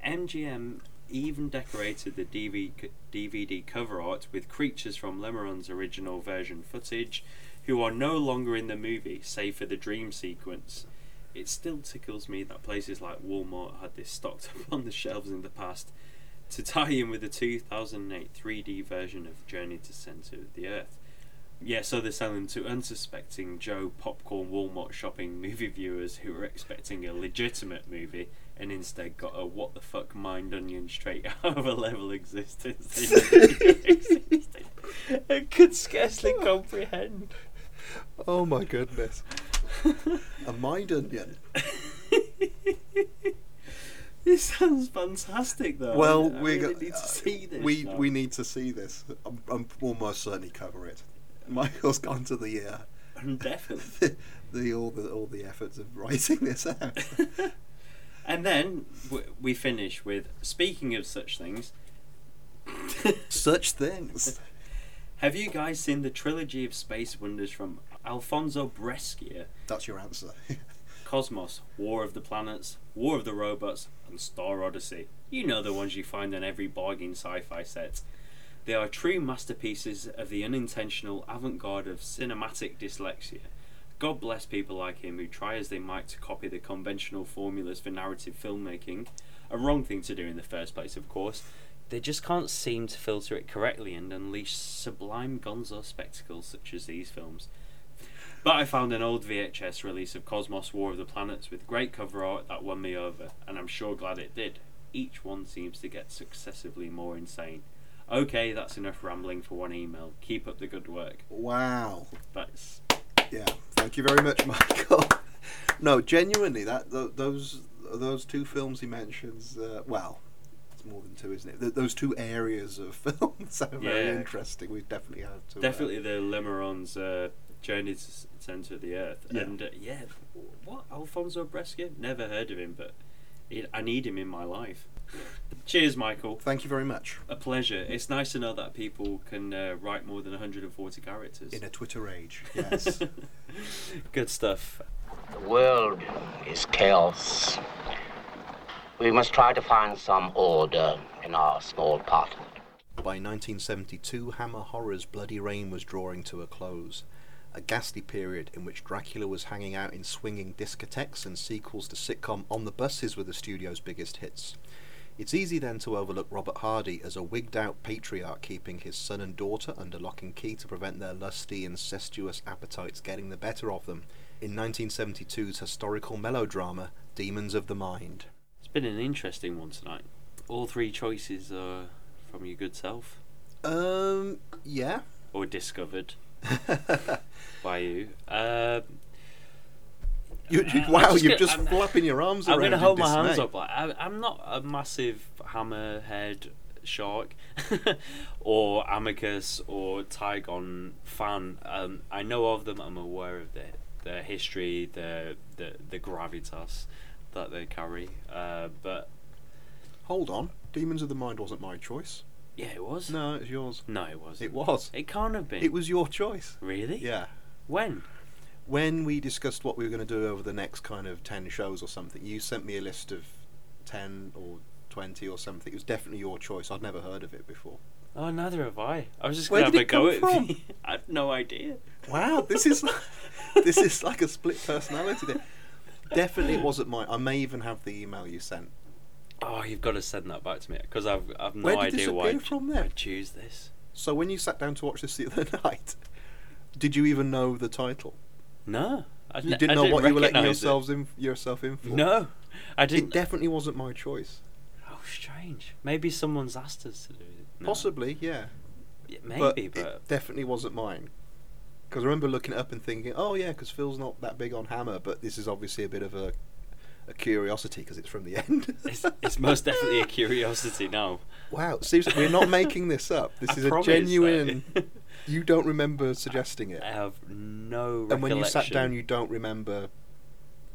MGM even decorated the DVD, cover art with creatures from Lemorande's original version footage who are no longer in the movie, save for the dream sequence. It still tickles me that places like Walmart had this stocked up on the shelves in the past to tie in with the 2008 3D version of Journey to Center of the Earth. Yeah, so they're selling to unsuspecting Joe Popcorn Walmart shopping movie viewers who were expecting a legitimate movie and instead got a what the fuck mind onion straight out of a level existence. they never existed. I could scarcely comprehend. Oh my goodness. A mind onion. This sounds fantastic, though. Well, I, we really got, need to see this. We now. we need to see this. I'm, I'm almost certainly cover it. Michael's gone to the uh, definitely. the all the all the efforts of writing this out. And then w- we finish with speaking of such things. Such things. Have you guys seen the trilogy of space wonders from Alfonso Brescia? That's your answer. Cosmos, War of the Planets, War of the Robots, and Star Odyssey. You know the ones you find in every bargain sci fi set. They are true masterpieces of the unintentional avant garde of cinematic dyslexia. God bless people like him who try as they might to copy the conventional formulas for narrative filmmaking. A wrong thing to do in the first place, of course. They just can't seem to filter it correctly and unleash sublime gonzo spectacles such as these films. But I found an old VHS release of Cosmos War of the Planets with great cover art that won me over, and I'm sure glad it did. Each one seems to get successively more insane. Okay, that's enough rambling for one email. Keep up the good work. wow. That's Yeah. Thank you very much, Michael. no, genuinely, that th- those those two films he mentions. Uh, well, it's more than two, isn't it? Th- those two areas of film sound very interesting. We definitely have to. uh, definitely the Lemorande's uh, Journey to s- Centre of the Earth. Yeah. And uh, yeah, what? Alfonso Brescia? Never heard of him, but it, I need him in my life. Cheers, Michael. Thank you very much. A pleasure. It's nice to know that people can uh, write more than 140 characters. In a Twitter age, yes. Good stuff. The world is chaos. We must try to find some order in our small part of it. By 1972, Hammer Horror's Bloody Reign was drawing to a close. A ghastly period in which Dracula was hanging out in swinging discotheques and sequels to sitcom On the Buses were the studio's biggest hits. It's easy then to overlook Robert Hardy as a wigged out patriarch keeping his son and daughter under lock and key to prevent their lusty, incestuous appetites getting the better of them in 1972's historical melodrama Demons of the Mind. It's been an interesting one tonight. All three choices are from your good self Um, yeah. or discovered by you. Um, You, you- I'm wow, you're gonna- just I'm- flapping your arms I'm going to hold my hands up. Like, I, I'm not a massive hammerhead shark or amicus or Tigon fan. Um, I know of them. I'm aware of their their history, the the the gravitas that they carry. Uh, but Hold on. Demons of the Mind wasn't my choice. Yeah, it was. No, it was yours. no, it wasn't. It was. It can't have been. It was your choice. really. Yeah. When? When we discussed what we were going to do over the next kind of 10 shows or something, you sent me a list of 10 or 20 or something. It was definitely your choice. I'd never heard of it before. Oh, neither have I. I was just gonna did have a it go at from? I have no idea. Wow, this is this is like a split personality there. Definitely wasn't mine. I may even have the email you sent. Oh, you've got to send that back to me because I've I've no Where idea why appear from? I choose this. So when you sat down to watch this the other night, did you even know the title? No, I You didn't I know what you were letting it. yourselves in, yourself in for? No, I It didn't. It definitely wasn't my choice. oh, strange. Maybe someone's asked us to do it. No. Possibly, yeah. Yeah, maybe, but, but, it definitely wasn't mine. Because I remember looking it up and thinking, oh yeah, because Phil's not that big on Hammer, but this is obviously a bit of a, a curiosity because it's from the end. it's, it's most definitely a curiosity now. wow, seriously, we're not making this up. This I is a genuine. you don't remember suggesting it, I have no. and when you sat down, you don't remember.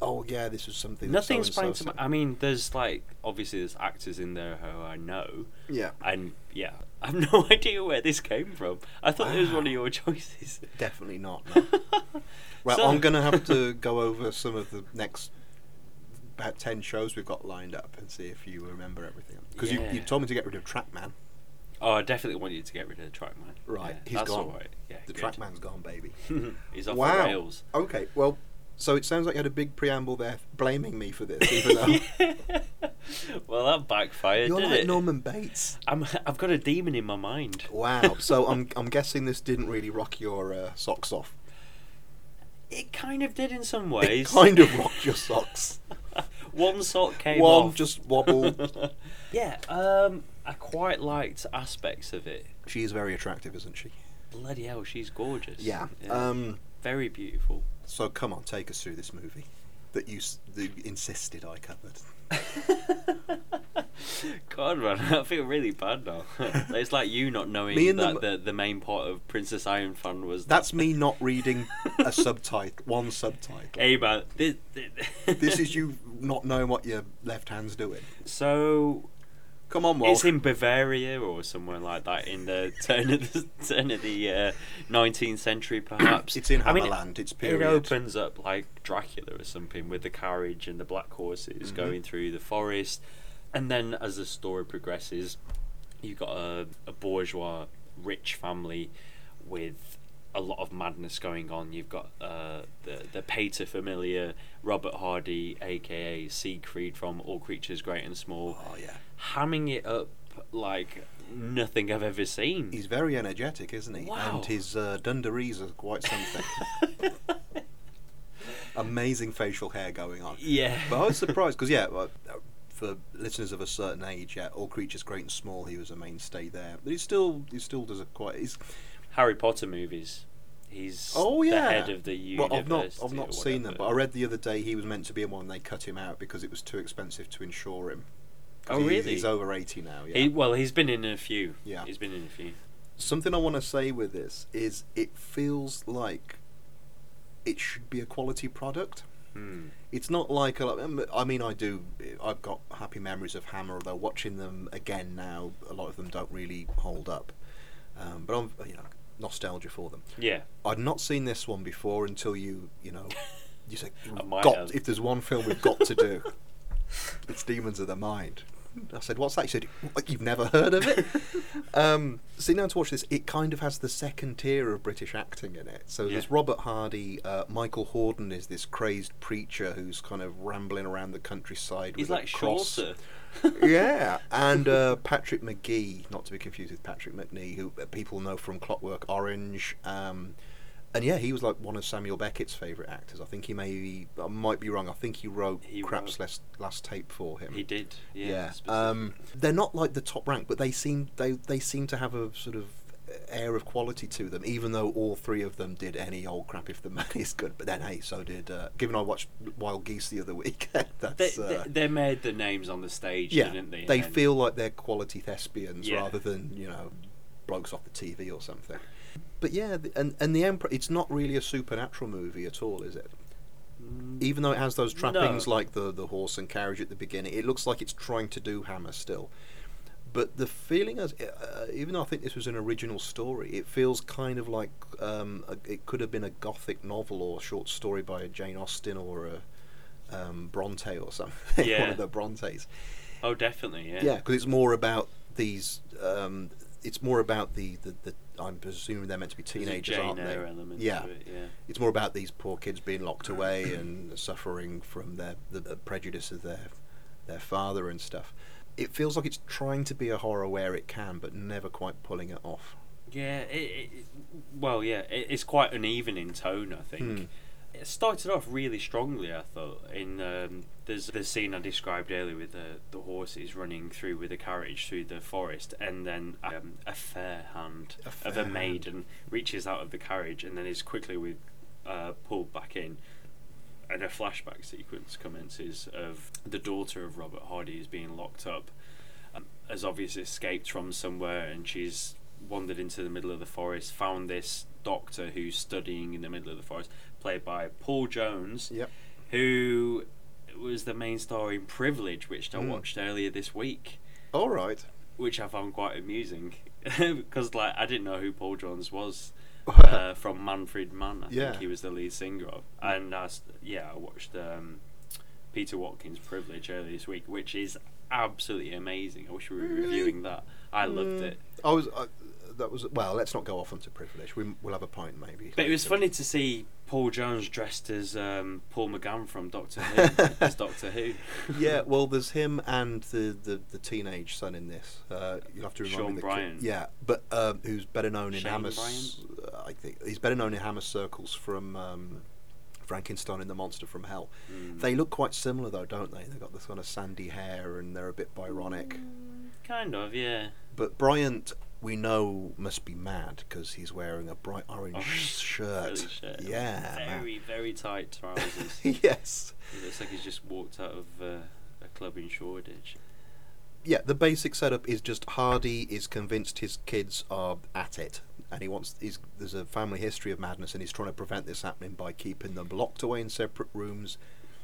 Oh yeah, this was something. Nothing sprang to mind. I mean, there's like obviously there's actors in there who I know, Yeah, and yeah, I have no idea where this came from. I thought it was one of your choices. definitely not. No. Right, So- I'm gonna have to go over some of the next about ten shows we've got lined up and see if you remember everything. Because you, you told me to get rid of Trackman. Oh, I definitely want you to get rid of the Trackman. Right, Yeah, he's that's gone. all right. Yeah, the good. Trackman's gone, baby. he's off wow. the rails. Okay, well, so it sounds like you had a big preamble there, blaming me for this, even though well, that backfired. you're like it? Norman Bates. I'm, I've got a demon in my mind. Wow. So I'm I'm guessing this didn't really rock your uh, socks off. It kind of did in some It ways. kind of rocked your socks. One sock came One off. just wobbled. yeah, um, I quite liked aspects of it. she is very attractive, isn't she? Bloody hell, she's gorgeous. Yeah. Um. very beautiful. So come on, take us through this movie that you s- that you insisted I covered. God, man, I feel really bad now. it's like you not knowing Me and that the- the, the main part of Princess Iron Fan was. That's me not reading a subtitle, one subtitle. Hey, man. This, This is you not knowing what your left hand's doing. So, Come on, Walsh. it's in Bavaria or somewhere like that in the turn of the turn of the uh, 19th century, perhaps. It's in I mean, Hammerland. It's It period. opens up like Dracula or something with the carriage and the black horses Mhm. going through the forest, and then as the story progresses, you've got a, a bourgeois rich family with a lot of madness going on. You've got uh, the the pater familiar Robert Hardy, aka Siegfried from All Creatures Great and Small, Oh yeah. hamming it up like nothing I've ever seen. He's very energetic, isn't he? Wow. And his uh, dungarees are quite something. Amazing facial hair going on. yeah, But I was surprised because yeah, well, uh, for listeners of a certain age, yeah, all creatures great and small, he was a mainstay there. But he still, he still does a quite. He's, Harry Potter movies. He's oh yeah, the head of the universe. Well, I've not, I've not seen them, but I read the other day he was meant to be in one. and They cut him out because it was too expensive to insure him. Oh, he- really? He's over eighty now. Yeah. He, well, he's been in a few. Yeah. he's been in a few. Something I want to say with this is it feels like it should be a quality product. Hmm. It's not like a lot. I mean, I do. I've got happy memories of Hammer, although watching them again now, a lot of them don't really hold up. Um, but I'm, you know, nostalgia for them. Yeah, I'd not seen this one before until you, you know, you said, "Got have. if there's one film we've got to do, it's Demons of the Mind." I said, "What's that?" He said, "What, "You've never heard of it." um, see now to watch this, it kind of has the second tier of British acting in it. So Yeah. there's Robert Hardy, uh, Michael Hordern is this crazed preacher who's kind of rambling around the countryside. he's with like a cross. Chaucer. Yeah, and uh, Patrick Magee, not to be confused with Patrick Macnee, who uh, people know from Clockwork Orange. Um, and yeah, he was like one of Samuel Beckett's favourite actors. I think he may, I might be wrong. I think he wrote He Krapp's last last tape for him. He did. Yeah. Yeah. Um, they're not like the top rank, but they seem they they seem to have a sort of air of quality to them. Even though all three of them did any old crap if the man is good. But then hey, so did uh, given I watched Wild Geese the other week. that's they, uh, they, made the names on the stage, yeah, didn't they? they feel like they're quality thespians Yeah. rather than you know blokes off the TV or something. But yeah, the, and and the Emperor, it's not really a supernatural movie at all, is it? Mm, Even though it has those trappings No. like the the horse and carriage at the beginning, it looks like it's trying to do Hammer still. But the feeling is, uh, even though I think this was an original story, it feels kind of like um, a, it could have been a gothic novel or a short story by a Jane Austen or a um, Bronte or something. Yeah. one of the Brontes. Oh, definitely. Yeah. Yeah, because it's more about these. Um, it's more about the, the, the. I'm presuming they're meant to be teenagers, aren't they? Yeah. it, yeah. It's more about these poor kids being locked away and suffering from their the, the prejudice of their their father and stuff. It feels like it's trying to be a horror where it can, but never quite pulling it off. Yeah, it, it, well, yeah, it, it's quite uneven in tone. I think Hmm. it started off really strongly. I thought in um, there's the scene I described earlier with the the horses running through with a carriage through the forest, and then um, a fair hand A of fair a hand. maiden reaches out of the carriage and then is quickly with uh, pulled back in. And a flashback sequence commences of the daughter of Robert Hardy is being locked up um, has obviously escaped from somewhere and she's wandered into the middle of the forest, found this doctor who's studying in the middle of the forest, played by Paul Jones, Yep. who was the main star in Privilege, which I Mm. watched earlier this week, All right. which I found quite amusing because like I didn't know who Paul Jones was. Uh, from Manfred Mann, I Yeah. think he was the lead singer of, and I yeah, I watched um, Peter Watkins Privilege earlier this week, which is absolutely amazing. I wish we were reviewing that. I loved it. I was. I, that was well. Let's not go off onto privilege. We, we'll have a pint maybe. But it was funny to see Paul Jones dressed as um, Paul McGann from Doctor Who, as Doctor Who. yeah, well, there's him and the, the, the teenage son in this. Uh, you'll have to remind Sean me. the Bryan. Kid. Yeah, but um, who's better known in Shane Hammer? I think he's better known in Hammer circles from um, Frankenstein and the Monster from Hell. Mm. They look quite similar though, don't they? They've got this kind of sandy hair and they're a bit Byronic. Kind of, yeah. But Briant, we know, must be mad because he's wearing a bright orange Orange shirt. Shirt. Yeah. man. Very, very tight trousers. yes. it looks like he's just walked out of uh, a club in Shoreditch. Yeah, the basic setup is just Hardy is convinced his kids are at it, and he wants. There's a family history of madness, and he's trying to prevent this happening by keeping them locked away in separate rooms,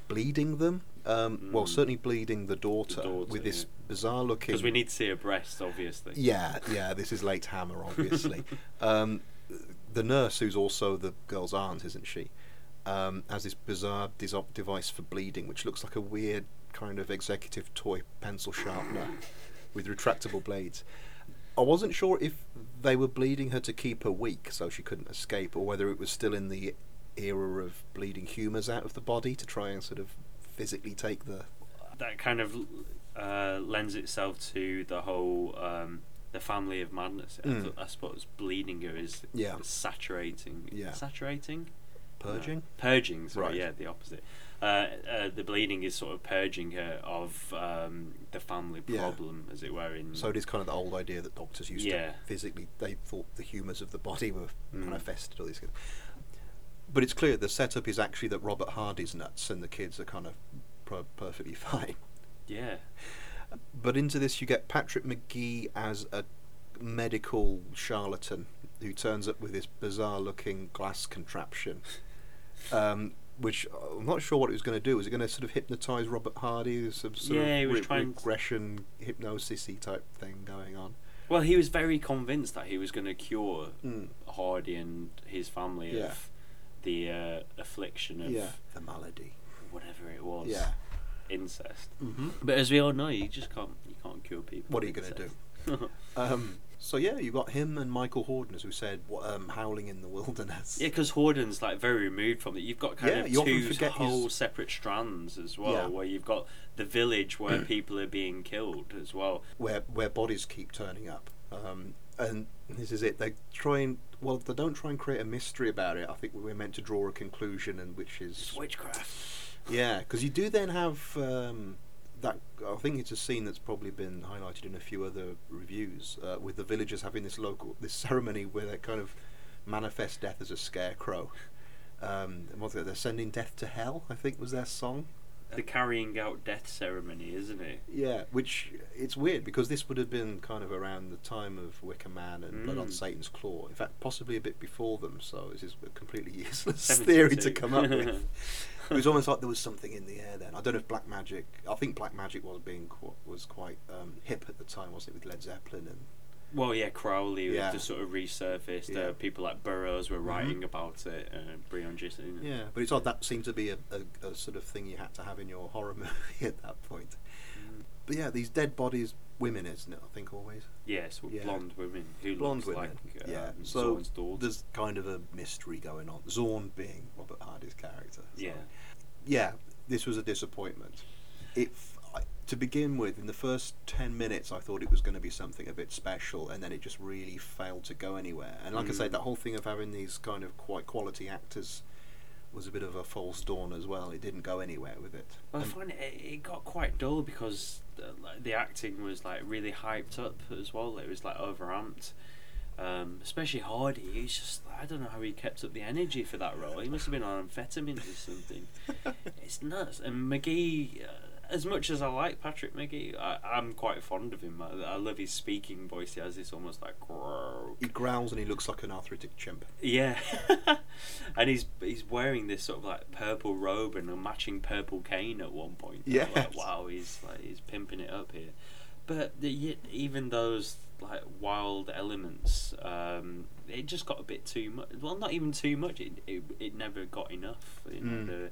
bleeding them. Um, Well, Mm. certainly bleeding the daughter, daughter, with this yeah. bizarre looking. Because we need to see her breast, obviously. Yeah, yeah. This is late Hammer, obviously. um, the nurse, who's also the girl's aunt, isn't she? Um, has this bizarre dis- device for bleeding, which looks like a weird kind of executive toy pencil sharpener with retractable blades. I wasn't sure if they were bleeding her to keep her weak so she couldn't escape, or whether it was still in the era of bleeding humours out of the body to try and sort of physically take the. That kind of uh, lends itself to the whole um, the family of madness. I, Mm. th- I suppose bleeding her is Yeah. saturating. Yeah. Saturating. Purging? No. Purging. Sorry, Right. yeah, the opposite. Uh, uh, the bleeding is sort of purging her of um, the family Yeah. problem, as it were. In So it is kind of the old idea that doctors used Yeah. to physically, they thought the humours of the body were Mm. manifested. All these things. But it's clear the setup is actually that Robert Hardy's nuts and the kids are kind of per- perfectly fine. yeah, But into this, you get Patrick Magee as a medical charlatan who turns up with this bizarre looking glass contraption. Um, which I'm not sure what it was going to do. Was it going to sort of hypnotise Robert Hardy? There's Some sort Yeah, he of re- regression, hypnosis type thing going on. Well, he was very convinced that he was going to cure Mm. Hardy and his family Yeah. of the uh, affliction of Yeah, the malady. whatever it was. Yeah. incest. Mm-hmm. But as we all know, you just can't you can't cure people. What are you going to do? Um, so yeah, you got him and Michael Hordern, as we said, um, howling in the wilderness. Yeah, because Hordern's like very removed from it. You've got kind Yeah, of two whole his- separate strands as well, Yeah. where you've got the village where people are being killed as well. where where bodies keep turning up. Um, and this is it. They try and well, they don't try and create a mystery about it. I think we're meant to draw a conclusion, and which is It's witchcraft. yeah, because you do then have um, that. I think it's a scene that's probably been highlighted in a few other reviews uh, with the villagers having this local this ceremony where they kind of manifest death as a scarecrow. Um? They're sending death to hell. I think was their song. The carrying out death ceremony, isn't it? Yeah, which it's weird because this would have been kind of around the time of Wicker Man and Blood on Mm. Satan's Claw. In fact, possibly a bit before them. So this is a completely useless theory to come up with. it was almost like there was something in the air then. I don't know if Black Magic. I think Black Magic was being qu- was quite um, hip at the time, wasn't it, with Led Zeppelin and Well, yeah, Crowley Yeah. just sort of resurfaced. Yeah. Uh, people like Burroughs were Mhm. writing about it. Uh, Brion Gysin. yeah. But it's odd that seemed to be a, a, a sort of thing you had to have in your horror movie at that point. Mm. But yeah, these dead bodies, women, isn't it? I think always. Yes, with Yeah. blonde women who blonde looks women. like um, yeah. So Zorn's daughter. there's kind of a mystery going on. Zorn being Robert Hardy's character. so- Yeah. Yeah. This was a disappointment. It to begin with, in the first ten minutes, I thought it was going to be something a bit special, and then it just really failed to go anywhere. And like I say, Mm. that whole thing of having these kind of quite quality actors was a bit of a false dawn as well. It didn't go anywhere with it. Well, I find it, it got quite dull because the, like, the acting was like really hyped up as well. It was like overamped. Um, especially Hardy, he's just I don't know how he kept up the energy for that role. He must have been on amphetamines or something. it's nuts. And Magee, uh, as much as I like Patrick Magee, I, I'm quite fond of him. I, I love his speaking voice. He has this almost like growl. he growls and he looks like an arthritic chimp. Yeah, and he's he's wearing this sort of like purple robe and a matching purple cane at one point. I'm like, wow, he's like he's pimping it up here. But the, even those like wild elements, um, it just got a bit too much. Well, not even too much. It it, it never got enough. You know, Mm. the,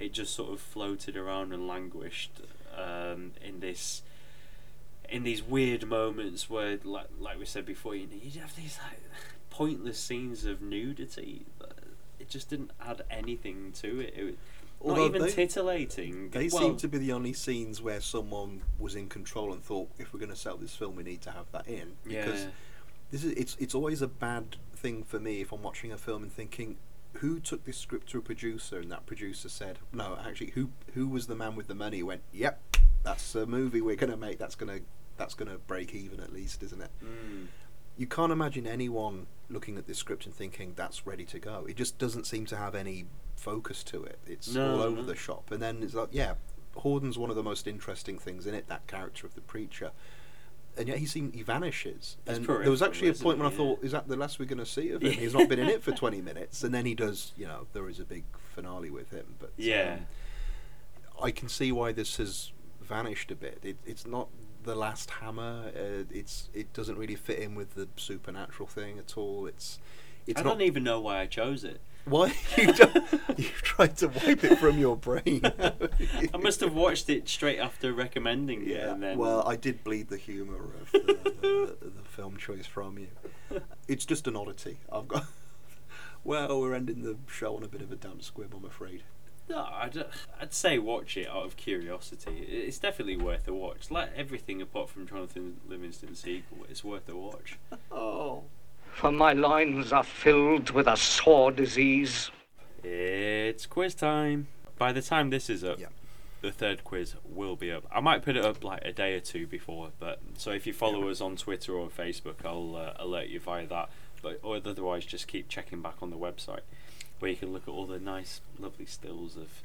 it just sort of floated around and languished um, in this in these weird moments where, like, like we said before, you know, you'd have these like pointless scenes of nudity. But it just didn't add anything to it. it was not Although even they- titillating. They Well, seem to be the only scenes where someone was in control and thought, if we're going to sell this film, we need to have that in. Because Yeah. this is it's it's always a bad thing for me if I'm watching a film and thinking, who took this script to a producer and that producer said, no, actually, who who was the man with the money? Who went, yep, that's a movie we're going to make. That's going to that's going to break even at least, isn't it? Mm. You can't imagine anyone looking at this script and thinking that's ready to go. It just doesn't seem to have any focus to it. It's No, all over no. the shop, and then it's like, yeah, Hordern's one of the most interesting things in it. That character of the preacher, and yet he seems he vanishes. And there was actually a point when I Yeah. thought, is that the last we're going to see of him? He's not been in it for twenty minutes, and then he does. You know, there is a big finale with him, but Yeah. um, I can see why this has vanished a bit. It, it's not the last hammer. Uh, it's it doesn't really fit in with the supernatural thing at all. It's it's I not don't even know why I chose it. why you don't, you tried to wipe it from your brain. I must have watched it straight after recommending it, Yeah. and then Well, I did bleed the humour of the, the, the film choice from you. It's just an oddity. I've got. Well, we're ending the show on a bit of a damp squib, I'm afraid. No, I'd, I'd say watch it out of curiosity. It's definitely worth a watch. Like everything apart from Jonathan Livingston Seagull, it's worth a watch. Oh. For my loins are filled with a sore disease. It's quiz time. By the time this is up, Yeah. the third quiz will be up. I might put it up like a day or two before, but so if you follow us on Twitter or Facebook, I'll uh, alert you via that. But or otherwise, just keep checking back on the website, where you can look at all the nice, lovely stills of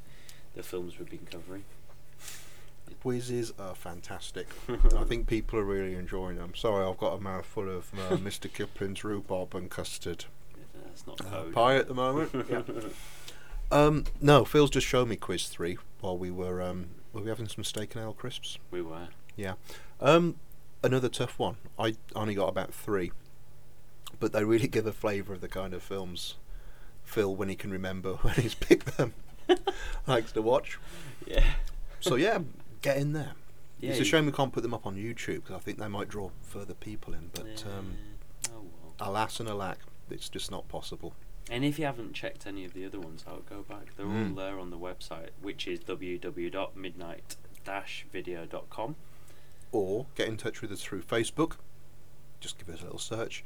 the films we've been covering. Quizzes are fantastic. I think people are really enjoying them. Sorry, I've got a mouthful of uh, Mr. Kipling's rhubarb and custard That's not uh, pie at the moment. yeah. Um, no, Phil's just showed me quiz three while we were um, were we having some steak and ale crisps. We were. Yeah. Um, another tough one. I only got about three, but they really give a flavour of the kind of films Phil, when he can remember when he's picked them, likes to watch. Yeah. So yeah, get in there. Yeah, it's a shame we can't put them up on YouTube because I think they might draw further people in. But um, oh well. alas and alack, it's just not possible. And if you haven't checked any of the other ones out, go back. They're all Mm. there on the website, which is www.midnight-video.com. Or get in touch with us through Facebook. Just give us a little search.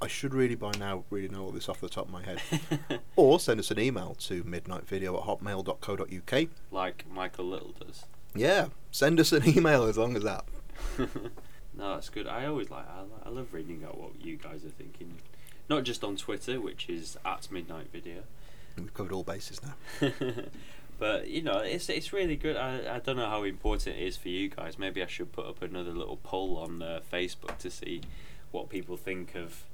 I should really by now really know all this off the top of my head. or send us an email to midnightvideo at hotmail.co.uk. like Michael Little does. Yeah, send us an email as long as that. no, that's good. I always like. I, I love reading out what you guys are thinking. Not just on Twitter, which is at Midnight Video, We've covered all bases now. but you know, it's it's really good. I I don't know how important it is for you guys. Maybe I should put up another little poll on uh, Facebook to see what people think of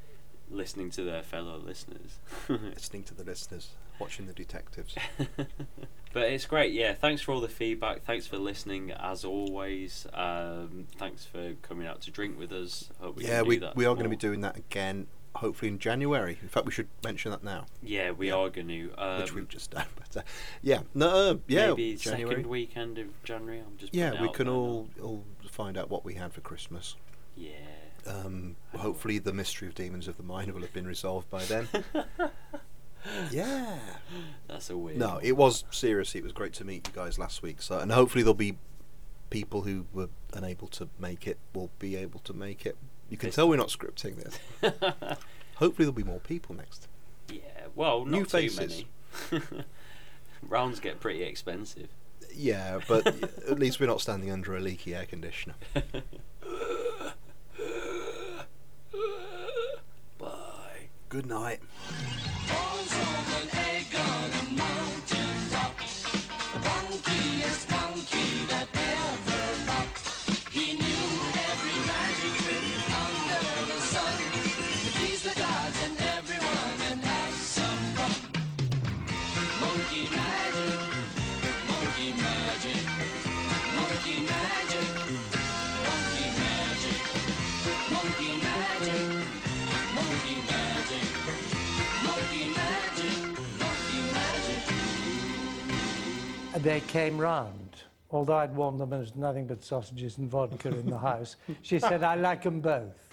listening to their fellow listeners. Listening to the listeners, watching the detectives. but it's great, yeah. Thanks for all the feedback. Thanks for listening, as always. Um, thanks for coming out to drink with us. Hope we yeah, we we are going to be doing that again. Hopefully in January. In fact, we should mention that now, Yeah, we Yeah. are going to. Um, which we've just done. But uh, yeah, no, uh, yeah, maybe January. second weekend of January. I'm just Yeah, we can there now. all all find out what we had for Christmas. Yeah. Um, hopefully, the mystery of demons of the mind will have been resolved by then. yeah. That's a weird. No, it was seriously. It was great to meet you guys last week. So, and hopefully there'll be people who were unable to make it will be able to make it. You can This tell we're not scripting this. Hopefully there'll be more people next. yeah. Well, not New too faces. many. Rounds get pretty expensive. Yeah, but at least we're not standing under a leaky air conditioner. Bye. Good night. Monkey they came round. Although I'd warned them there's nothing but sausages and vodka in the house, she said, I like them both.